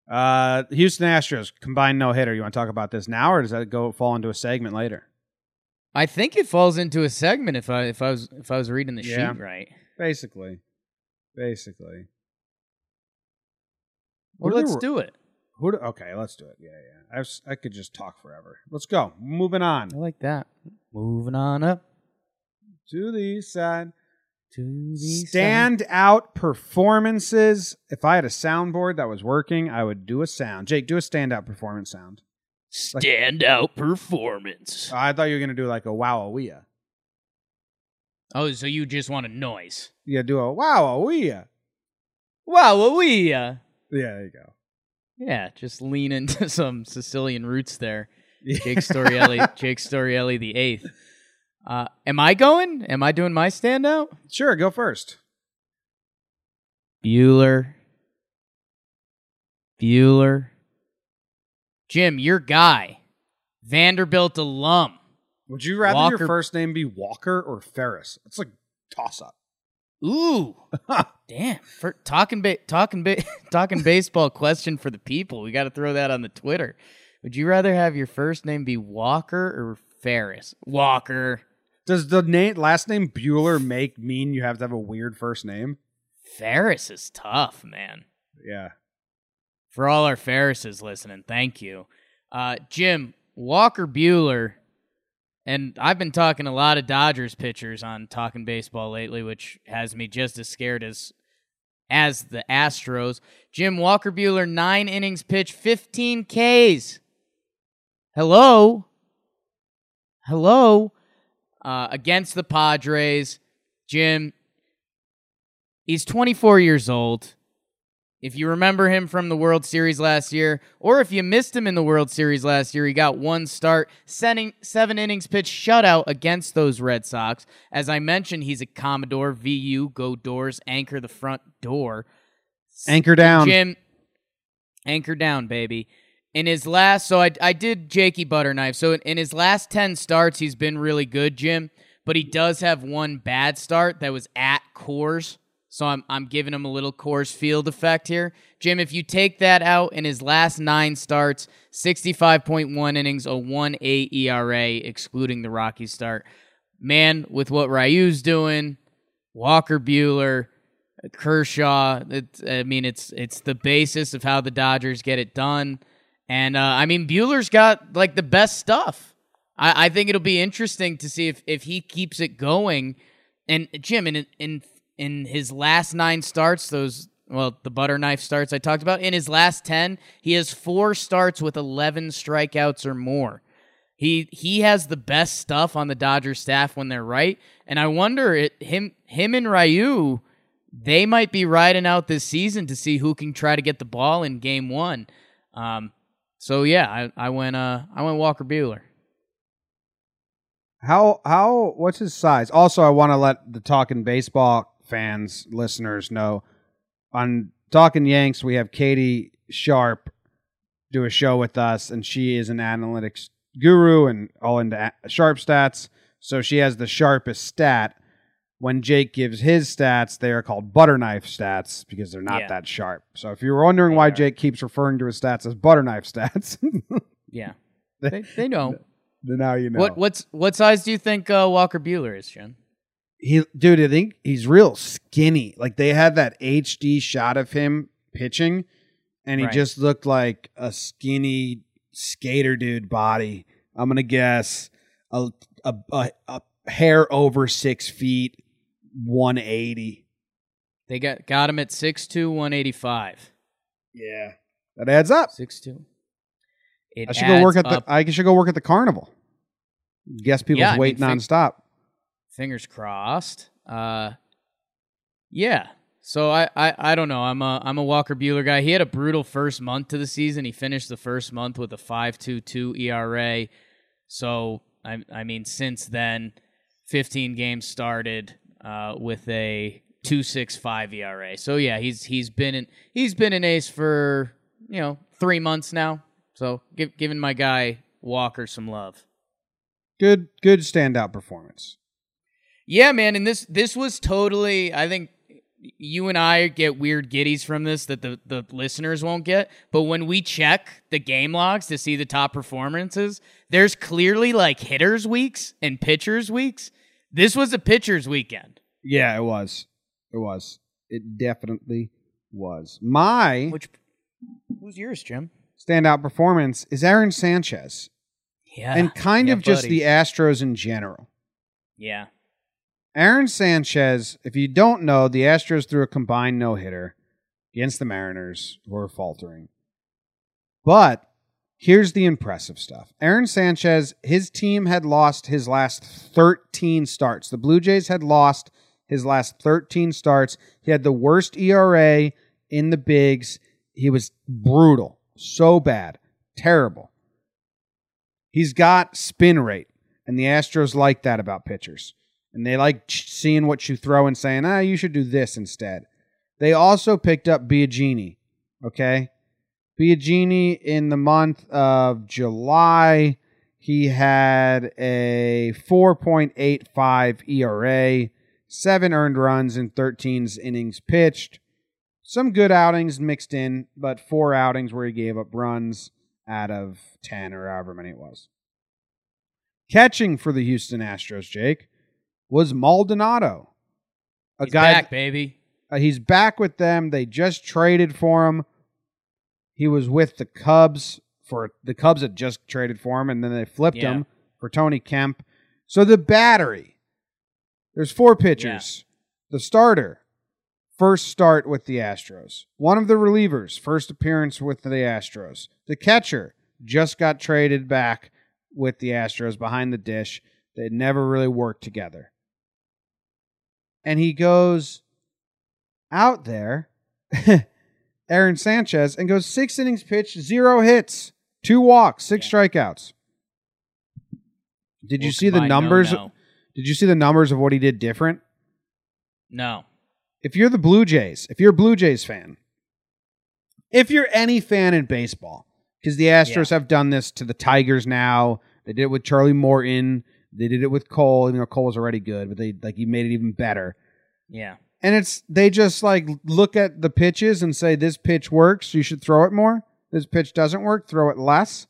Speaker 1: Uh, Houston Astros combined no hitter. You want to talk about this now, or does that go fall into a segment later?
Speaker 3: I think it falls into a segment if I if I was if I was reading the
Speaker 1: Yeah.
Speaker 3: sheet right.
Speaker 1: Basically, basically.
Speaker 3: Well, let's do it.
Speaker 1: Who do, okay, let's do it. Yeah, yeah. I, was, I could just talk forever. Let's go. Moving on
Speaker 3: I like that. Moving on up
Speaker 1: to the east side.
Speaker 3: To the
Speaker 1: Stand out performances. If I had a soundboard that was working, I would do a sound. Jake, do a standout performance sound.
Speaker 3: standout performance.
Speaker 1: I thought you were gonna do like a wow wowawea.
Speaker 3: Oh, so you just want a noise?
Speaker 1: Yeah, do a wowawea.
Speaker 3: Wow, we uh,
Speaker 1: Yeah, there you go.
Speaker 3: yeah, just lean into some Sicilian roots there. Jake Storielli, Jake Storielli the eighth. Uh, am I going? Am I doing my standout?
Speaker 1: Sure, go first.
Speaker 3: Bueller. Bueller. Jim, your guy. Vanderbilt alum.
Speaker 1: Would you rather
Speaker 3: Walker-
Speaker 1: your first name be Walker or Ferris? It's like toss up.
Speaker 3: Ooh. Damn. For talking ba- talking ba- talking baseball question for the people. We got to throw that on the Twitter. Would you rather have your first name be Walker or Ferris? Walker.
Speaker 1: Does the name last name Bueller make mean you have to have a weird first name?
Speaker 3: Ferris is tough, man.
Speaker 1: Yeah.
Speaker 3: For all our Ferrises listening, thank you. Uh, Jim, Walker Buehler, and I've been talking a lot of Dodgers pitchers on Talking Baseball lately, which has me just as scared as as the Astros. Jim Walker Buehler, nine innings pitched, 15 Ks. Hello? Hello? Uh, against the Padres. Jim, he's 24 years old. If you remember him from the World Series last year, or if you missed him in the World Series last year, he got one start, seven, seven innings pitch shutout against those Red Sox. As I mentioned, he's a Commodore, VU, go doors, anchor the front door.
Speaker 1: Anchor down.
Speaker 3: Jim, anchor down, baby. In his last, so I, I did Jakey Butterknife. So in, his last 10 starts, he's been really good, Jim, but he does have one bad start that was at Coors. So I'm, I'm giving him a little Coors Field effect here. Jim, if you take that out in his last nine starts, 65.1 innings, a 1 8 ERA, excluding the Rocky start. Man, with what Ryu's doing, Walker Buehler, Kershaw. It, I mean, it's it's the basis of how the Dodgers get it done. And uh, I mean, Buehler's got like the best stuff. I, I think it'll be interesting to see if if he keeps it going. And Jim, in in in his last nine starts, those well, the butter knife starts I talked about, in his last ten, he has four starts with eleven strikeouts or more. He he has the best stuff on the Dodgers staff when they're right, and I wonder it him him and Ryu they might be riding out this season to see who can try to get the ball in game one. Um, so yeah, I, I went uh I went Walker Buehler.
Speaker 1: How how what's his size? Also, I want to let the talking baseball fans listeners know on talking Yanks we have Katie Sharp do a show with us, and she is an analytics guru and all into sharp stats. So she has the sharpest stat. When Jake gives his stats, they are called butter knife stats because they're not
Speaker 3: Yeah.
Speaker 1: that sharp. So if you were wondering why
Speaker 3: are.
Speaker 1: Jake keeps referring to his stats as butter knife stats,
Speaker 3: Yeah, they, they know.
Speaker 1: now you know.
Speaker 3: What what's what size do you think uh, Walker Buehler is, Jim?
Speaker 1: he dude i think he's real skinny like they had that hd shot of him pitching and he
Speaker 3: Right.
Speaker 1: just looked like a skinny skater dude body i'm gonna guess a, a, a, a hair over six feet 180
Speaker 3: They got got him at 6'2", 185.
Speaker 1: yeah that adds up
Speaker 3: 6'2". It
Speaker 1: i should go work
Speaker 3: adds
Speaker 1: at the
Speaker 3: up.
Speaker 1: i should go work at the carnival guess people's
Speaker 3: Yeah, I mean,
Speaker 1: weight
Speaker 3: think-
Speaker 1: nonstop
Speaker 3: fingers crossed. Uh, yeah. So I, I, I don't know. I'm a I'm a Walker Buehler guy. He had a brutal first month to the season. He finished the first month with a 5.22 ERA. So I I mean since then, 15 games started uh, with a 2.65 ERA. So yeah, he's he's been in he's been an ace for you know three months now. So give, giving my guy Walker some love.
Speaker 1: good good standout performance
Speaker 3: Yeah, man, and this this was totally I think you and I get weird giddies from this that the, the listeners won't get. But when we check the game logs to see the top performances, there's clearly like hitters weeks and pitchers weeks. This was a pitchers weekend.
Speaker 1: yeah it was it was it definitely was my
Speaker 3: Which who's yours, Jim?
Speaker 1: standout performance is Aaron Sanchez
Speaker 3: Yeah.
Speaker 1: and kind
Speaker 3: yeah,
Speaker 1: of just
Speaker 3: buddy.
Speaker 1: the Astros in general.
Speaker 3: Yeah.
Speaker 1: Aaron Sanchez, if you don't know, the Astros threw a combined no hitter against the Mariners, who are faltering. But here's the impressive stuff Aaron Sanchez, his team had lost his last 13 starts. The Blue Jays had lost his last 13 starts. He had the worst ERA in the bigs. He was brutal, so bad, terrible. He's got spin rate, and the Astros like that about pitchers. And they like seeing what you throw and saying, ah, you should do this instead. They also picked up Biagini, okay? Biagini in the month of July, he had a 4.85 ERA, seven earned runs in 13 innings pitched. Some good outings mixed in, but four outings where he gave up runs out of 10 or however many it was. Catching for the Houston Astros, Jake, was Maldonado. A
Speaker 3: He's
Speaker 1: guy
Speaker 3: back, baby.
Speaker 1: uh, he's back with them. They just traded for him. He was with the Cubs for the Cubs had just traded for him, and then they flipped
Speaker 3: Yeah.
Speaker 1: him for Tony Kemp. So the battery. There's four pitchers. The starter, first start with the Astros. One of the relievers, first appearance with the Astros. The catcher, just got traded back with the Astros behind the dish. They never really worked together. And he goes out there, Aaron Sanchez, and goes six innings pitched, zero hits, two walks, six strikeouts. Did you see the
Speaker 3: combine no,
Speaker 1: numbers?
Speaker 3: no.
Speaker 1: Did you see the numbers of what he did different?
Speaker 3: No.
Speaker 1: if you're the Blue Jays, if you're a Blue Jays fan, if you're any fan in baseball, because the Astros have done this to the Tigers now. They did it with Charlie Morton. They did it with Cole. You know, Cole was already good, but they like he made it even better.
Speaker 3: Yeah.
Speaker 1: And it's they just like look at the pitches and say this pitch works, you should throw it more. This pitch doesn't work, throw it less.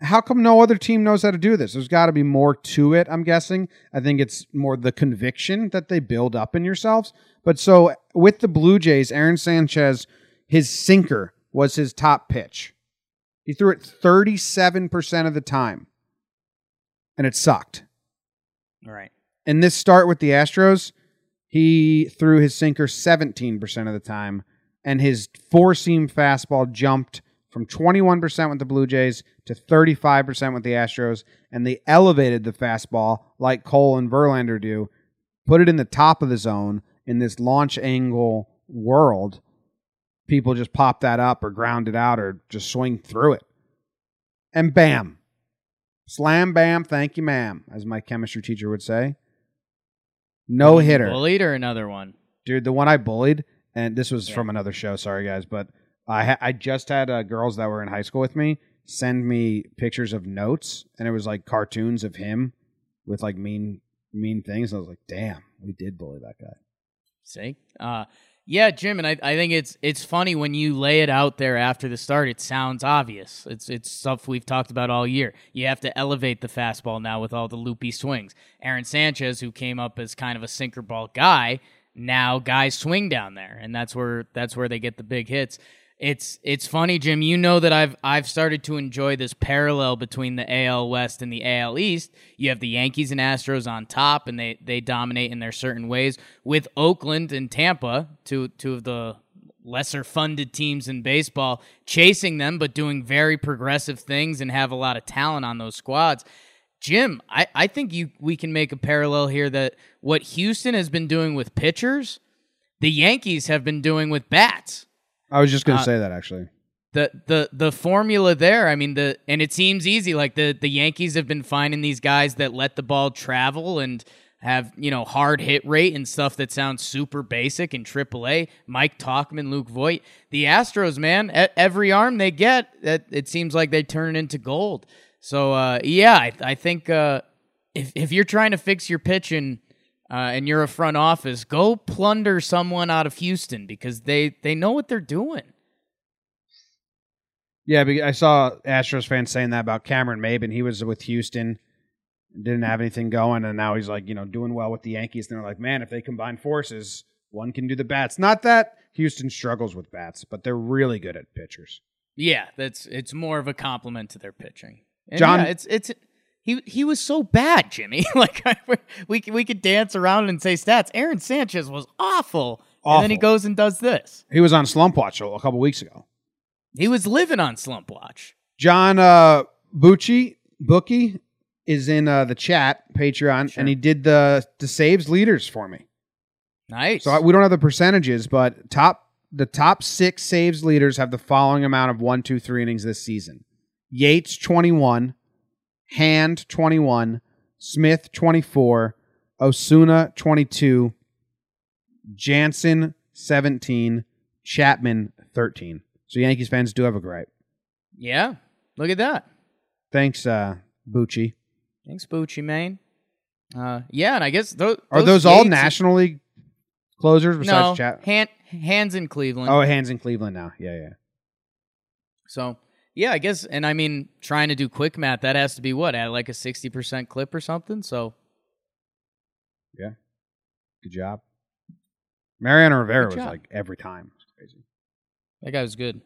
Speaker 1: How come no other team knows how to do this? There's got to be more to it, I'm guessing. I think it's more the conviction that they build up in yourselves. But so with the Blue Jays, Aaron Sanchez, his sinker was his top pitch. He threw it 37% of the time. And it sucked.
Speaker 3: All right.
Speaker 1: In this start with the Astros, he threw his sinker 17% of the time, and his four seam fastball jumped from 21% with the Blue Jays to 35% with the Astros, and they elevated the fastball like Cole and Verlander do, put it in the top of the zone in this launch angle world. People just pop that up or ground it out or just swing through it. And bam. Slam bam, thank you, ma'am, as my chemistry teacher would say. No hitter.
Speaker 3: Bullied or another one?
Speaker 1: Dude, the one I bullied, and this was
Speaker 3: Yeah.
Speaker 1: from another show, sorry guys, but I ha- I just had uh, girls that were in high school with me send me pictures of notes, and it was like cartoons of him with like mean mean things. And I was like, damn, we did bully that guy.
Speaker 3: See? Uh yeah, Jim, and I, I think it's it's funny when you lay it out there after the start. It sounds obvious. It's it's stuff we've talked about all year. You have to elevate the fastball now with all the loopy swings. Aaron Sanchez, who came up as kind of a sinker ball guy, now guys swing down there, and that's where that's where they get the big hits. It's it's funny, Jim. You know that I've I've started to enjoy this parallel between the AL West and the AL East. You have the Yankees and Astros on top, and they they dominate in their certain ways. With Oakland and Tampa, two two of the lesser funded teams in baseball, chasing them, but doing very progressive things and have a lot of talent on those squads. Jim, I, I think you we can make a parallel here that what Houston has been doing with pitchers, the Yankees have been doing with bats
Speaker 1: I was just gonna
Speaker 3: Uh,
Speaker 1: say that actually.
Speaker 3: the the the formula there i mean the and it seems easy like the the yankees have been finding these guys that let the ball travel and have you know hard hit rate and stuff that sounds super basic in AAA. Mike Tauchman, Luke Voit, the Astros, man, every arm they get, it, it seems like they turn it into gold. So uh, yeah, I, I think uh, if if you're trying to fix your pitching uh, and you're a front office, go plunder someone out of Houston because they they know what they're doing.
Speaker 1: Yeah, I saw Astros fans saying that about Cameron Maybin. He was with Houston, didn't have anything going, and now he's like, you know, doing well with the Yankees. And they're like, man, if they combine forces, one can do the bats. Not that Houston struggles with bats, but they're really good at pitchers.
Speaker 3: Yeah, that's it's more of a compliment to their pitching. And
Speaker 1: John-
Speaker 3: yeah, it's it's he he was so bad, Jimmy. like I, we we could dance around and say stats. Aaron Sanchez was awful, and then he goes and does this.
Speaker 1: He was on Slump Watch a a couple weeks ago.
Speaker 3: He was living on slump watch.
Speaker 1: John uh, Bucci Bookie is in uh, the chat Patreon,
Speaker 3: Sure.
Speaker 1: and he did the the saves leaders for me.
Speaker 3: Nice.
Speaker 1: So I, we don't have the percentages, but top the top six saves leaders have the following amount of one, two, three innings this season: Yates twenty one, Hand twenty one, Smith twenty four, Osuna twenty two, Jansen seventeen, Chapman thirteen. So Yankees fans do have a gripe.
Speaker 3: yeah, look at that.
Speaker 1: Thanks, uh, Bucci.
Speaker 3: Thanks, Bucci, man. Uh, yeah, and I guess those
Speaker 1: Are those all National League closers
Speaker 3: No,
Speaker 1: besides Chat?
Speaker 3: hand, hands in Cleveland.
Speaker 1: Oh, hands in Cleveland now. Yeah, yeah.
Speaker 3: So yeah, I guess, and I mean, trying to do quick math, that has to be what at like a sixty percent clip or something. So yeah,
Speaker 1: Good job. Mariano Rivera
Speaker 3: Good
Speaker 1: was
Speaker 3: job.
Speaker 1: like every time. It's crazy.
Speaker 3: that guy was good.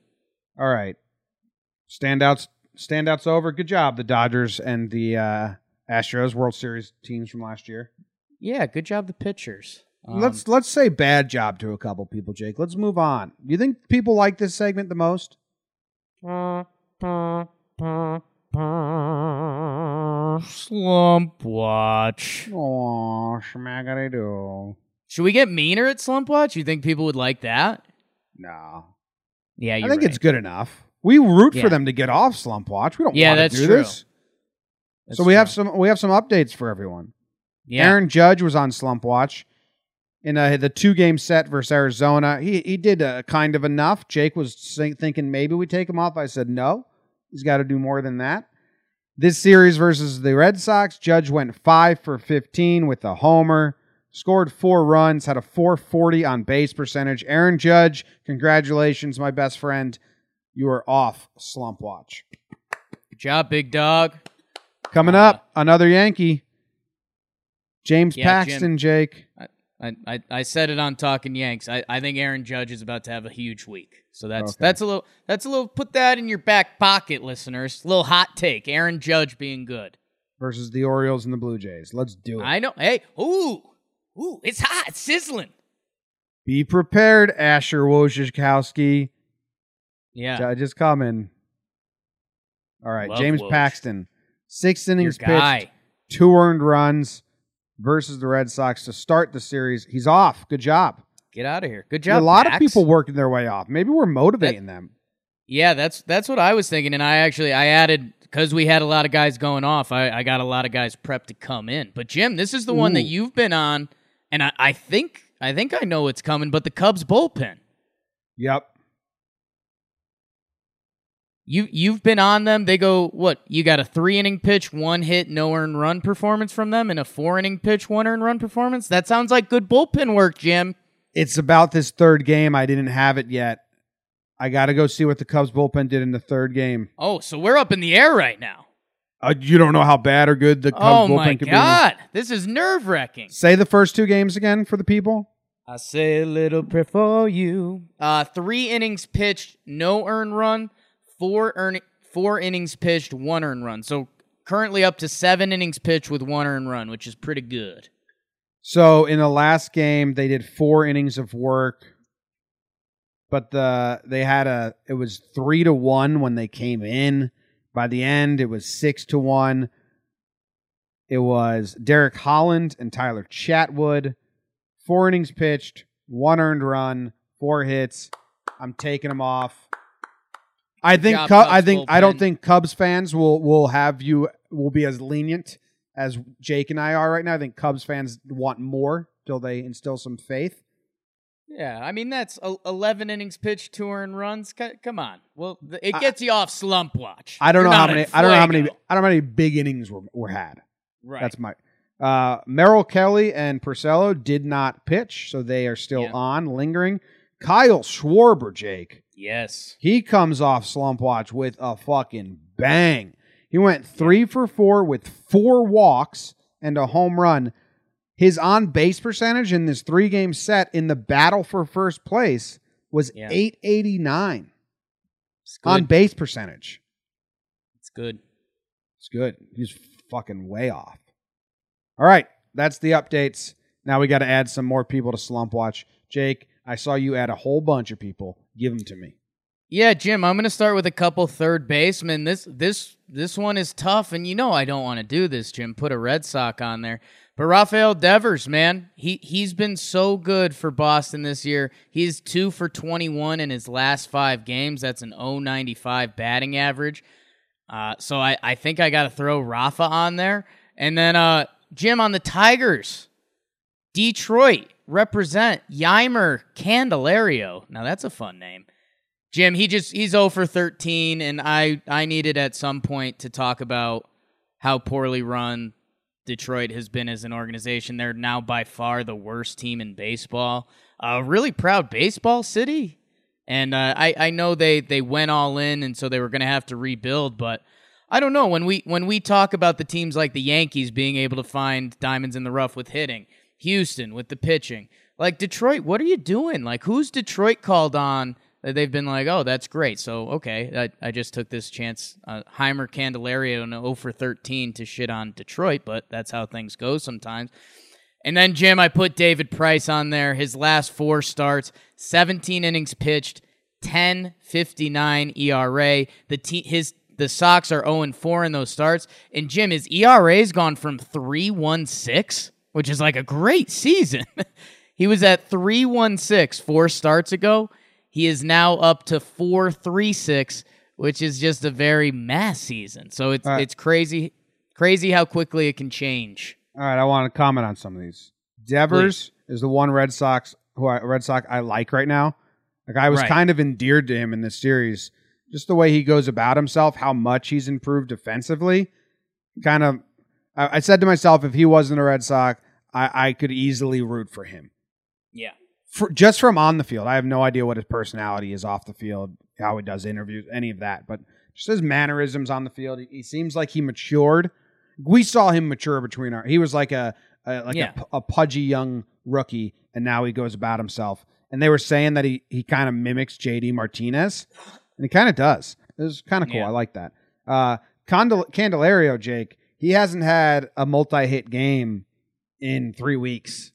Speaker 1: All right. Standouts standouts over. Good job, the Dodgers and the uh Astros World Series teams from last year.
Speaker 3: Yeah, good job, the pitchers. Um,
Speaker 1: let's let's say bad job to a couple people, Jake. Let's move on. You think people like this segment the most?
Speaker 3: uh, Slump watch.
Speaker 1: Oh, do.
Speaker 3: Should we get meaner at Slump Watch? You think people would like that?
Speaker 1: No.
Speaker 3: Yeah,
Speaker 1: I think
Speaker 3: right.
Speaker 1: it's good enough. We root
Speaker 3: Yeah.
Speaker 1: for them to get off Slump Watch. We don't
Speaker 3: Yeah,
Speaker 1: want to do
Speaker 3: true.
Speaker 1: this.
Speaker 3: That's
Speaker 1: so we have some we have some updates for everyone.
Speaker 3: Yeah.
Speaker 1: Aaron Judge was on Slump Watch in uh, the two game set versus Arizona. He he did uh, kind of enough. Jake was think- thinking maybe we take him off. I said no. He's got to do more than that. This series versus the Red Sox, Judge went five for fifteen with a homer, scored four runs, had a 440 on base percentage. Aaron Judge, congratulations, my best friend. You are off Slump Watch.
Speaker 3: Good job, big dog.
Speaker 1: Coming
Speaker 3: Uh,
Speaker 1: up, another Yankee. James
Speaker 3: Yeah, Jim.
Speaker 1: Paxton, Jake.
Speaker 3: I, I, I said it on Talking Yanks. I, I think Aaron Judge is about to have a huge week. So that's
Speaker 1: Okay.
Speaker 3: that's a little that's a little put that in your back pocket, listeners. A little hot take. Aaron Judge being good.
Speaker 1: versus the Orioles and the Blue Jays. Let's do it.
Speaker 3: I know. Hey, ooh, ooh, it's hot, it's sizzling.
Speaker 1: Be prepared, Asher Wojciechowski.
Speaker 3: Yeah,
Speaker 1: Judge is coming. All right,
Speaker 3: Love
Speaker 1: James
Speaker 3: Woj.
Speaker 1: Paxton. Six innings pitched, two earned runs versus the Red Sox to start the series. He's off. Good job.
Speaker 3: Get out of here. Good job.
Speaker 1: a lot
Speaker 3: Pax.
Speaker 1: of people working their way off. Maybe we're motivating them.
Speaker 3: Yeah, that's that's what I was thinking, and I actually I added because we had a lot of guys going off. I, I got a lot of guys prepped to come in. But Jim, this is the one that you've been on, and I, I think I think I know what's coming. But the Cubs bullpen,
Speaker 1: Yep.
Speaker 3: You you've been on them. They go what? You got a three inning pitch, one hit, no earned run performance from them, and a four inning pitch, one earned run performance. That sounds like good bullpen work, Jim.
Speaker 1: It's about this third game. I didn't have it yet. I got to go see what the Cubs bullpen did in the third game.
Speaker 3: Oh, so we're up in the air right now.
Speaker 1: Uh, you don't know how bad or good the Cubs
Speaker 3: Oh
Speaker 1: bullpen
Speaker 3: my
Speaker 1: could
Speaker 3: God, this is nerve wracking.
Speaker 1: Say the first two games again for the people.
Speaker 3: I say a little prayer for you. Uh, three innings pitched, no earned run. Four earn four innings pitched, one earned run. So currently up to seven innings pitched with one earned run, which is pretty good.
Speaker 1: So in the last game, they did four innings of work, but the they had a it was three to one when they came in. By the end, it was six to one. It was Derek Holland and Tyler Chatwood. Four innings pitched, one earned run, four hits. I'm taking them off. I think
Speaker 3: job,
Speaker 1: Cub-
Speaker 3: Cubs
Speaker 1: I think I don't think Cubs fans will will have you will be as lenient as Jake and I are right now. I think Cubs fans want more till they instill some faith.
Speaker 3: Yeah, I mean that's eleven innings pitched, two earned runs. Come on, well it
Speaker 1: I-
Speaker 3: gets you off slump watch.
Speaker 1: I don't
Speaker 3: You're
Speaker 1: know how many. I don't know how many. I don't know how many big innings were, were had.
Speaker 3: Right.
Speaker 1: That's my. Uh, Merrill Kelly and Porcello did not pitch, so they are still
Speaker 3: Yeah.
Speaker 1: on, lingering. Kyle Schwarber, Jake,
Speaker 3: yes.
Speaker 1: he comes off slump watch with a fucking bang. He went three for four with four walks and a home run. His on base percentage in this three game set in the battle for first place was
Speaker 3: Yeah.
Speaker 1: 889 on base percentage.
Speaker 3: it's good.
Speaker 1: It's good. He's fucking way off. All right, that's the updates. Now we got to add some more people to Slump Watch. Jake, I saw you add a whole bunch of people. Give them to me.
Speaker 3: Yeah, Jim, I'm going to start with a couple third basemen. This this this one is tough and you know I don't want to do this, Jim. Put a Red Sox on there. But Rafael Devers, man, he he's been so good for Boston this year. He's 2 for 21 in his last 5 games. That's an 095 batting average. Uh, so I, I think I got to throw Rafa on there. And then uh, Jim on the Tigers. Detroit represent Jeimer Candelario. Now that's a fun name. Jim, he just he's 0 for 13, and I I needed at some point to talk about how poorly run Detroit has been as an organization. They're now by far the worst team in baseball. A really proud baseball city, and uh, I I know they they went all in, and so they were going to have to rebuild, but. I don't know when we when we talk about the teams like the Yankees being able to find diamonds in the rough with hitting, Houston with the pitching, like Detroit, what are you doing? Like who's Detroit called on that they've been like, oh, that's great. So okay, I, I just took this chance, uh, Jeimer Candelario and 0 for 13 to shit on Detroit, but that's how things go sometimes. And then Jim, I put David Price on there. His last four starts, 17 innings pitched, 10.59 ERA. The te- his the Sox are 0 4 in those starts. And Jim, his ERA's gone from 3.16, which is like a great season. he was at 3.16 four starts ago. He is now up to 4.36, which is just a very mass season. So it's
Speaker 1: right.
Speaker 3: it's crazy, crazy how quickly it can change.
Speaker 1: All right, I want to comment on some of these. Devers is the one Red Sox who I, Red Sox I like right now. Like I was
Speaker 3: Right.
Speaker 1: kind of endeared to him in this series, just the way he goes about himself, how much he's improved defensively. Kind of, I, I said to myself, if he wasn't a Red Sox, I, I could easily root for him.
Speaker 3: Yeah.
Speaker 1: For, just from on the field, I have no idea what his personality is off the field, how he does interviews, any of that. But just his mannerisms on the field, he, he seems like he matured. We saw him mature between our. He was like a, a like
Speaker 3: Yeah.
Speaker 1: a, a pudgy young rookie, and now he goes about himself. And they were saying that he he kind of mimics JD Martinez, and he kind of does. It was kind of cool.
Speaker 3: Yeah.
Speaker 1: I like that. Uh, Condel- Candelario, Jake, he hasn't had a multi-hit game in three weeks.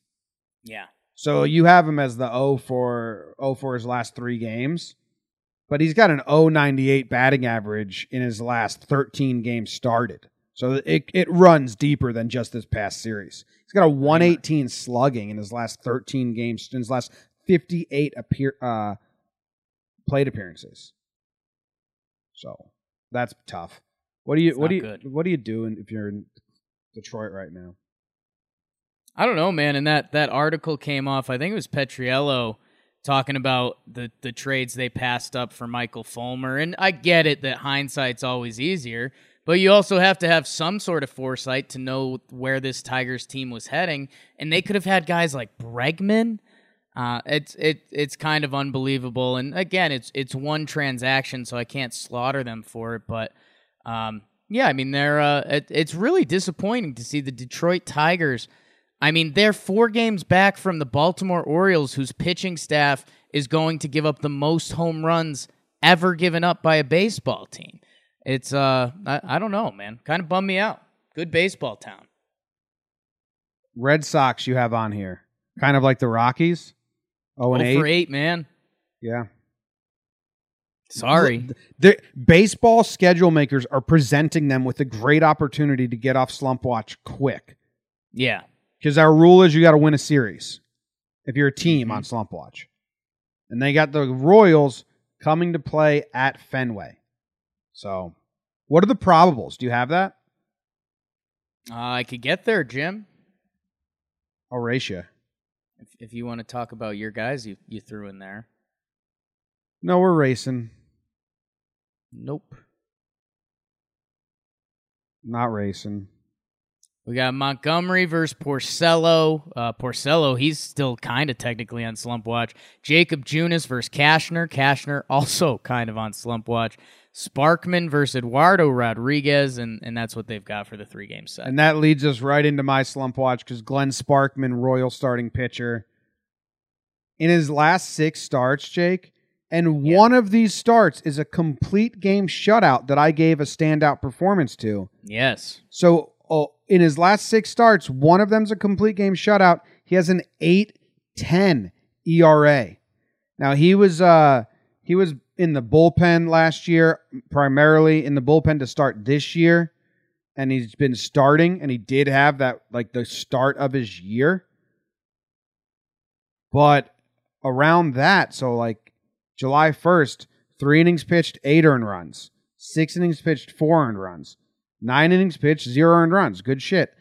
Speaker 3: Yeah.
Speaker 1: So you have him as the O for O for his last three games, but he's got an 098 batting average in his last 13 games started. So it it runs deeper than just this past series. He's got a 118 slugging in his last 13 games, in his last 58 appear uh, plate appearances. So that's tough. What do you
Speaker 3: It's
Speaker 1: what do you
Speaker 3: good.
Speaker 1: what do you do if you're in Detroit right now?
Speaker 3: I don't know, man. And that that article came off. I think it was Petriello talking about the the trades they passed up for Michael Fulmer. And I get it that hindsight's always easier, but you also have to have some sort of foresight to know where this Tigers team was heading. And they could have had guys like Bregman. Uh, it's it it's kind of unbelievable. And again, it's it's one transaction, so I can't slaughter them for it. But um, yeah, I mean they're uh, it, it's really disappointing to see the Detroit Tigers. I mean, they're four games back from the Baltimore Orioles, whose pitching staff is going to give up the most home runs ever given up by a baseball team. It's uh, I, I don't know, man. Kind of bummed me out. Good baseball town.
Speaker 1: Red Sox you have on here, kind of like the Rockies. Oh and
Speaker 3: Oh
Speaker 1: eight.
Speaker 3: for eight, man.
Speaker 1: Yeah.
Speaker 3: Sorry.
Speaker 1: The baseball schedule makers are presenting them with a great opportunity to get off slump watch quick.
Speaker 3: Yeah.
Speaker 1: Because our rule is you got to win a series if you're a team
Speaker 3: Mm-hmm.
Speaker 1: on slump watch. And they got the Royals coming to play at Fenway. So, what are the probables? Do you have that?
Speaker 3: Uh, I could get there, Jim.
Speaker 1: Horatia.
Speaker 3: If, if you want to talk about your guys you, you threw in there.
Speaker 1: No, we're racing.
Speaker 3: Nope.
Speaker 1: Not racing.
Speaker 3: We got Montgomery versus Porcello. Uh, Porcello, he's still kind of technically on slump watch. Jakob Junis versus Cashner. Cashner also kind of on slump watch. Sparkman versus Eduardo Rodriguez, and, and that's what they've got for the three game set.
Speaker 1: And that leads us right into my slump watch because Glenn Sparkman, Royal starting pitcher, in his last six starts, Jake, and
Speaker 3: Yeah.
Speaker 1: one of these starts is a complete game shutout that I gave a standout performance to.
Speaker 3: yes.
Speaker 1: So oh, in his last six starts, one of them's a complete game shutout. He has an 8-10 ERA. Now he was uh he was in the bullpen last year, primarily in the bullpen to start this year, and he's been starting, and he did have that like the start of his year. But around that, so like July 1st, three innings pitched, eight earned runs. Six innings pitched, four earned runs. Nine innings pitched, zero earned runs. Good shit.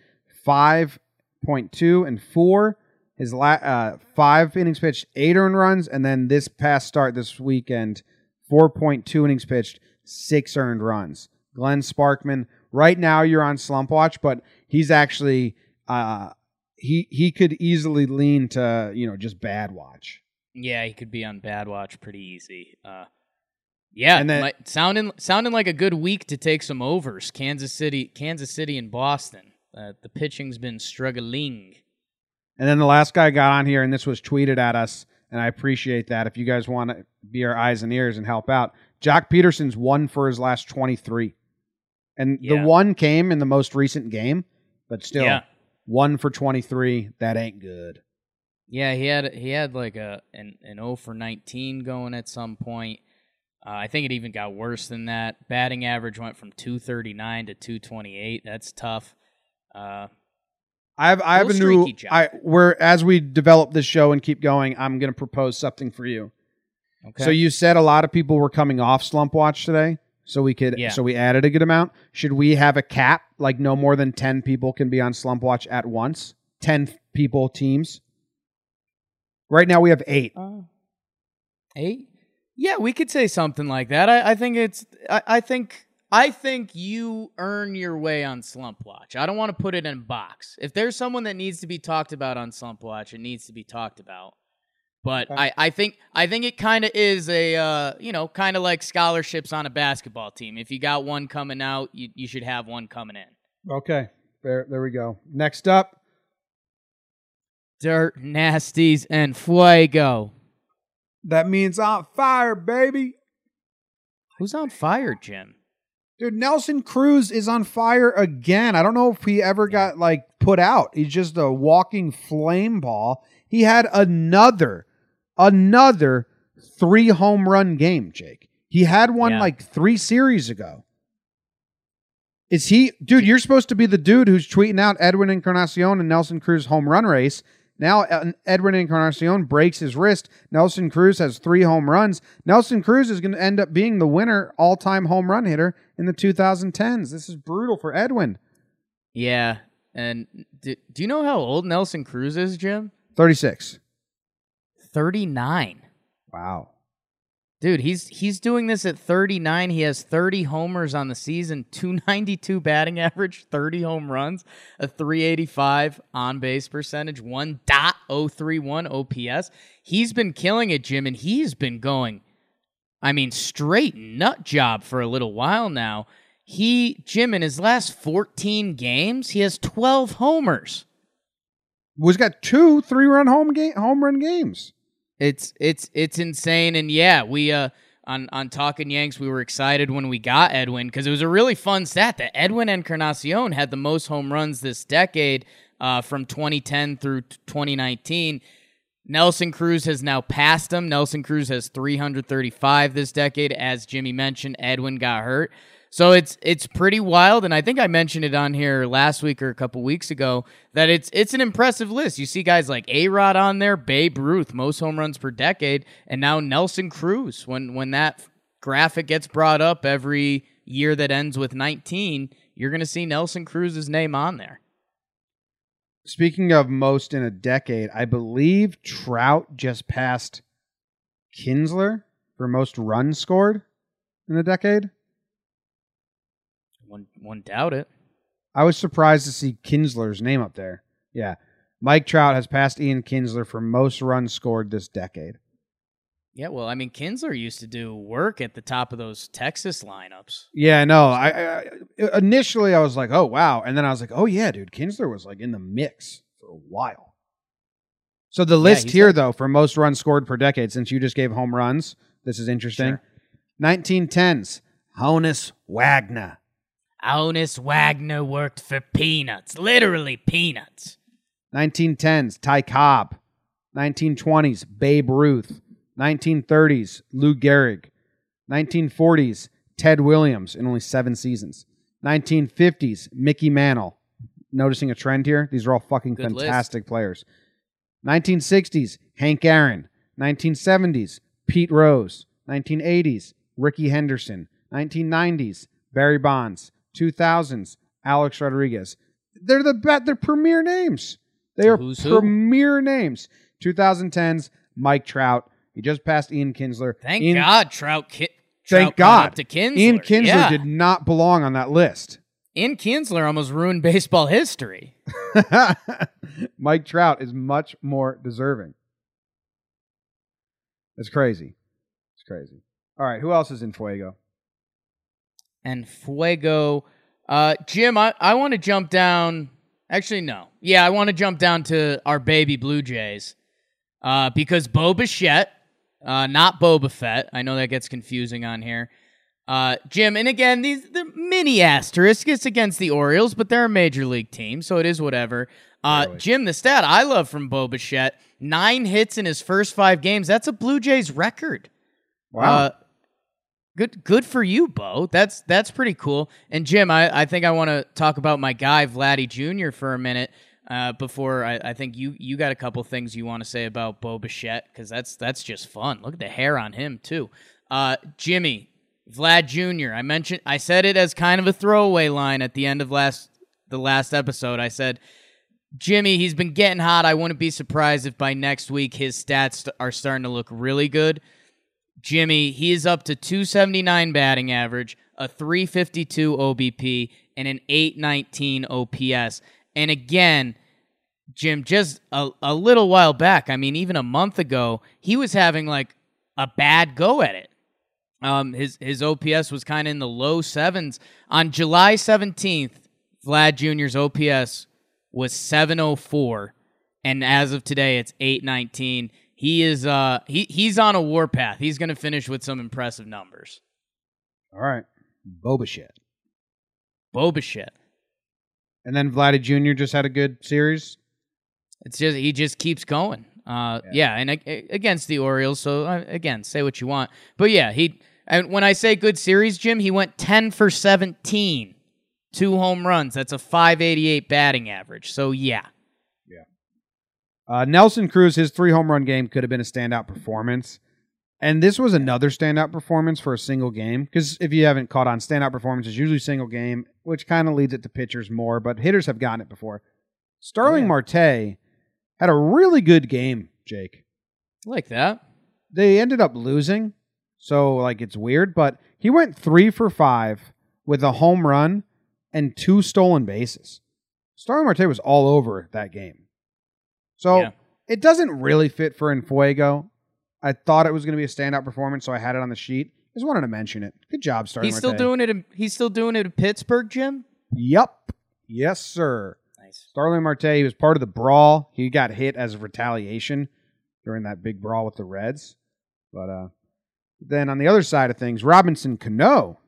Speaker 1: 5.2 and four. His la- uh, five innings pitched, eight earned runs. And then this past start this weekend, 4.2 innings pitched, six earned runs. Glenn Sparkman, right now you're on slump watch, but he's actually, uh, he, he could easily lean to, you know, just bad watch.
Speaker 3: Yeah, he could be on bad watch pretty easy. Uh, yeah,
Speaker 1: And then-
Speaker 3: sounding sounding like a good week to take some overs. Kansas City, Kansas City, and Boston. Uh, the pitching's been struggling.
Speaker 1: And then the last guy got on here, and this was tweeted at us, and I appreciate that. If you guys want to be our eyes and ears and help out, Jack Peterson's one for his last 23. And
Speaker 3: Yeah.
Speaker 1: the one came in the most recent game, but still,
Speaker 3: Yeah.
Speaker 1: one for 23, that ain't good.
Speaker 3: Yeah, he had he had like a an an 0 for 19 going at some point. Uh, I think it even got worse than that. Batting average went from 239 to 228. That's tough. Uh,
Speaker 1: I have I have a new
Speaker 3: Jack.
Speaker 1: I where as we develop this show and keep going, I'm going to propose something for you.
Speaker 3: okay.
Speaker 1: So you said a lot of people were coming off slump watch today, so we could
Speaker 3: Yeah.
Speaker 1: so we added a good amount. Should we have a cap like no more than 10 people can be on slump watch at once? 10 people teams. Right now we have 8.
Speaker 3: Uh, eight? Yeah, we could say something like that. I, I think it's. I, I think. I think you earn your way on Slump Watch. I don't want to put it in a box. If there's someone that needs to be talked about on Slump Watch, it needs to be talked about. But
Speaker 1: Okay.
Speaker 3: I, I think I think it kind of is a uh, you know kind of like scholarships on a basketball team. If you got one coming out, you, you should have one coming in.
Speaker 1: Okay. There there we go. Next up,
Speaker 3: Dirt nasties and fuego.
Speaker 1: that means on fire, baby.
Speaker 3: Who's on fire, Jim?
Speaker 1: Dude, Nelson Cruz is on fire again. I don't know if he ever got like put out. He's just a walking flame ball. He had another, another three home run game, Jake. He had one
Speaker 3: Yeah.
Speaker 1: like three series ago. Is he, dude? You're supposed to be the dude who's tweeting out Edwin Encarnacion and Nelson Cruz home run race. Now uh, Edwin Encarnacion breaks his wrist. Nelson Cruz has three home runs. Nelson Cruz is going to end up being the winner all time home run hitter in the 2010s. This is brutal for Edwin.
Speaker 3: Yeah, and do, do you know how old Nelson Cruz is, Jim?
Speaker 1: 36.
Speaker 3: 39.
Speaker 1: Wow.
Speaker 3: Dude, he's he's doing this at 39. He has 30 homers on the season, 292 batting average, 30 home runs, a 385 on base percentage, 1.031 OPS. He's been killing it, Jim, and he's been going I mean, straight nut job for a little while now. He Jim in his last 14 games, he has 12 homers.
Speaker 1: Was got two three run home game home run games.
Speaker 3: It's it's it's insane, and yeah, we uh on on talking Yanks, we were excited when we got Edwin because it was a really fun stat that Edwin and Encarnacion had the most home runs this decade, uh, from 2010 through 2019. Nelson Cruz has now passed him. Nelson Cruz has 335 this decade. As Jimmy mentioned, Edwin got hurt. So it's it's pretty wild, and I think I mentioned it on here last week or a couple weeks ago that it's it's an impressive list. You see guys like A Rod on there, Babe Ruth, most home runs per decade, and now Nelson Cruz. When when that graphic gets brought up every year that ends with 19, you're going to see Nelson Cruz's name on there.
Speaker 1: Speaking of most in a decade, I believe Trout just passed Kinsler for most runs scored in a decade.
Speaker 3: One one doubt it.
Speaker 1: I was surprised to see Kinsler's name up there. Yeah. Mike Trout has passed Ian Kinsler for most runs scored this decade.
Speaker 3: Yeah, well, I mean, Kinsler used to do work at the top of those Texas lineups.
Speaker 1: Yeah, no. I, I initially I was like, "Oh, wow." And then I was like, "Oh yeah, dude, Kinsler was like in the mix for a while." So the list
Speaker 3: he's
Speaker 1: here
Speaker 3: like-
Speaker 1: though for most runs scored per decade since you just gave home runs, this is interesting.
Speaker 3: Sure.
Speaker 1: 1910s, Honus Wagner.
Speaker 3: Honus Wagner worked for peanuts, literally peanuts.
Speaker 1: 1910s, Ty Cobb. 1920s, Babe Ruth. 1930s, Lou Gehrig. 1940s, Ted Williams in only seven seasons. 1950s, Mickey Mantle. Noticing a trend here? These are all fucking
Speaker 3: Good list.
Speaker 1: fantastic players. 1960s, Hank Aaron. 1970s, Pete Rose. 1980s, Rickey Henderson. 1990s, Barry Bonds. 2000s, Alex Rodriguez. They're the bet. They're premier names. They are
Speaker 3: Who's who?
Speaker 1: premier names. 2010s, Mike Trout. He just passed Ian Kinsler.
Speaker 3: Thank
Speaker 1: Ian,
Speaker 3: God Trout, ki-
Speaker 1: Thank
Speaker 3: Trout
Speaker 1: God.
Speaker 3: to Kinsler.
Speaker 1: Ian Kinsler
Speaker 3: yeah.
Speaker 1: did not belong on that list.
Speaker 3: Ian Kinsler almost ruined baseball history.
Speaker 1: Mike Trout is much more deserving. It's crazy. It's crazy. All right, who else is in Fuego?
Speaker 3: And Fuego. Uh, Jim, I, I want to jump down. Actually, no. Yeah, I want to jump down to our baby Blue Jays uh, because Boba Fett, uh, not Boba Fett. I know that gets confusing on here. Uh, Jim, and again, these the mini asterisk. It's against the Orioles, but they're a major league team, so it is whatever. Uh. Jim, the stat I love from Bo Bichette: nine hits in his first five games. That's a Blue Jays record. Uh, good, good for you, Bo. That's that's pretty cool. And Jim, I, I think I want to talk about my guy Vladdy Jr. for a minute. Uh, before I, I think you you got a couple things you want to say about Bo Bichette because that's that's just fun. Look at the hair on him too. Uh, Jimmy Vlad Jr. I mentioned I said it as kind of a throwaway line at the end of last the last episode. I said Jimmy, he's been getting hot. I wouldn't be surprised if by next week his stats are starting to look really good. Jimmy, he is up to 279 batting average, a 352 OBP, and an 819 OPS. And again, Jim, just a, a little while back, I mean, even a month ago, he was having like a bad go at it. Um, his his OPS was kind of in the low sevens. On July 17th, Vlad Jr.'s OPS was 704, and as of today, it's 819. He is uh he he's on a warpath. He's going to finish with some impressive numbers.
Speaker 1: All right. Boba shit.
Speaker 3: Bo Bichette.
Speaker 1: And then Vladdy Jr. just had a good series.
Speaker 3: It's just he just keeps going. Uh, yeah, and a- against the Orioles. So uh, again, say what you want, but yeah, he. And when I say good series, Jim, he went ten for seventeen, two home runs. That's a five eighty eight batting average. So yeah,
Speaker 1: Uh, Nelson Cruz, his three home run game could have been a standout performance. And this was another standout performance for a single game. Because if you haven't caught on, standout performance is usually single game, which kind of leads it to pitchers more, but hitters have gotten it before. Starling
Speaker 3: Yeah.
Speaker 1: Marte had a really good game, Jake.
Speaker 3: like that.
Speaker 1: They ended up losing, so like it's weird, but he went three for five with a home run and two stolen bases. Starling Marte was all over that game. So
Speaker 3: Yeah.
Speaker 1: it doesn't really fit for Infuego. I thought it was going to be a standout performance, so I had it on the sheet. Just wanted to mention it. Good job, Starling
Speaker 3: He's still
Speaker 1: Marte.
Speaker 3: doing it. In, he's still doing it in Pittsburgh, Jim.
Speaker 1: Yup. Yes, sir.
Speaker 3: Nice.
Speaker 1: Starling Marte he was part of the brawl. He got hit as a retaliation during that big brawl with the Reds. But uh, then on the other side of things, Robinson Cano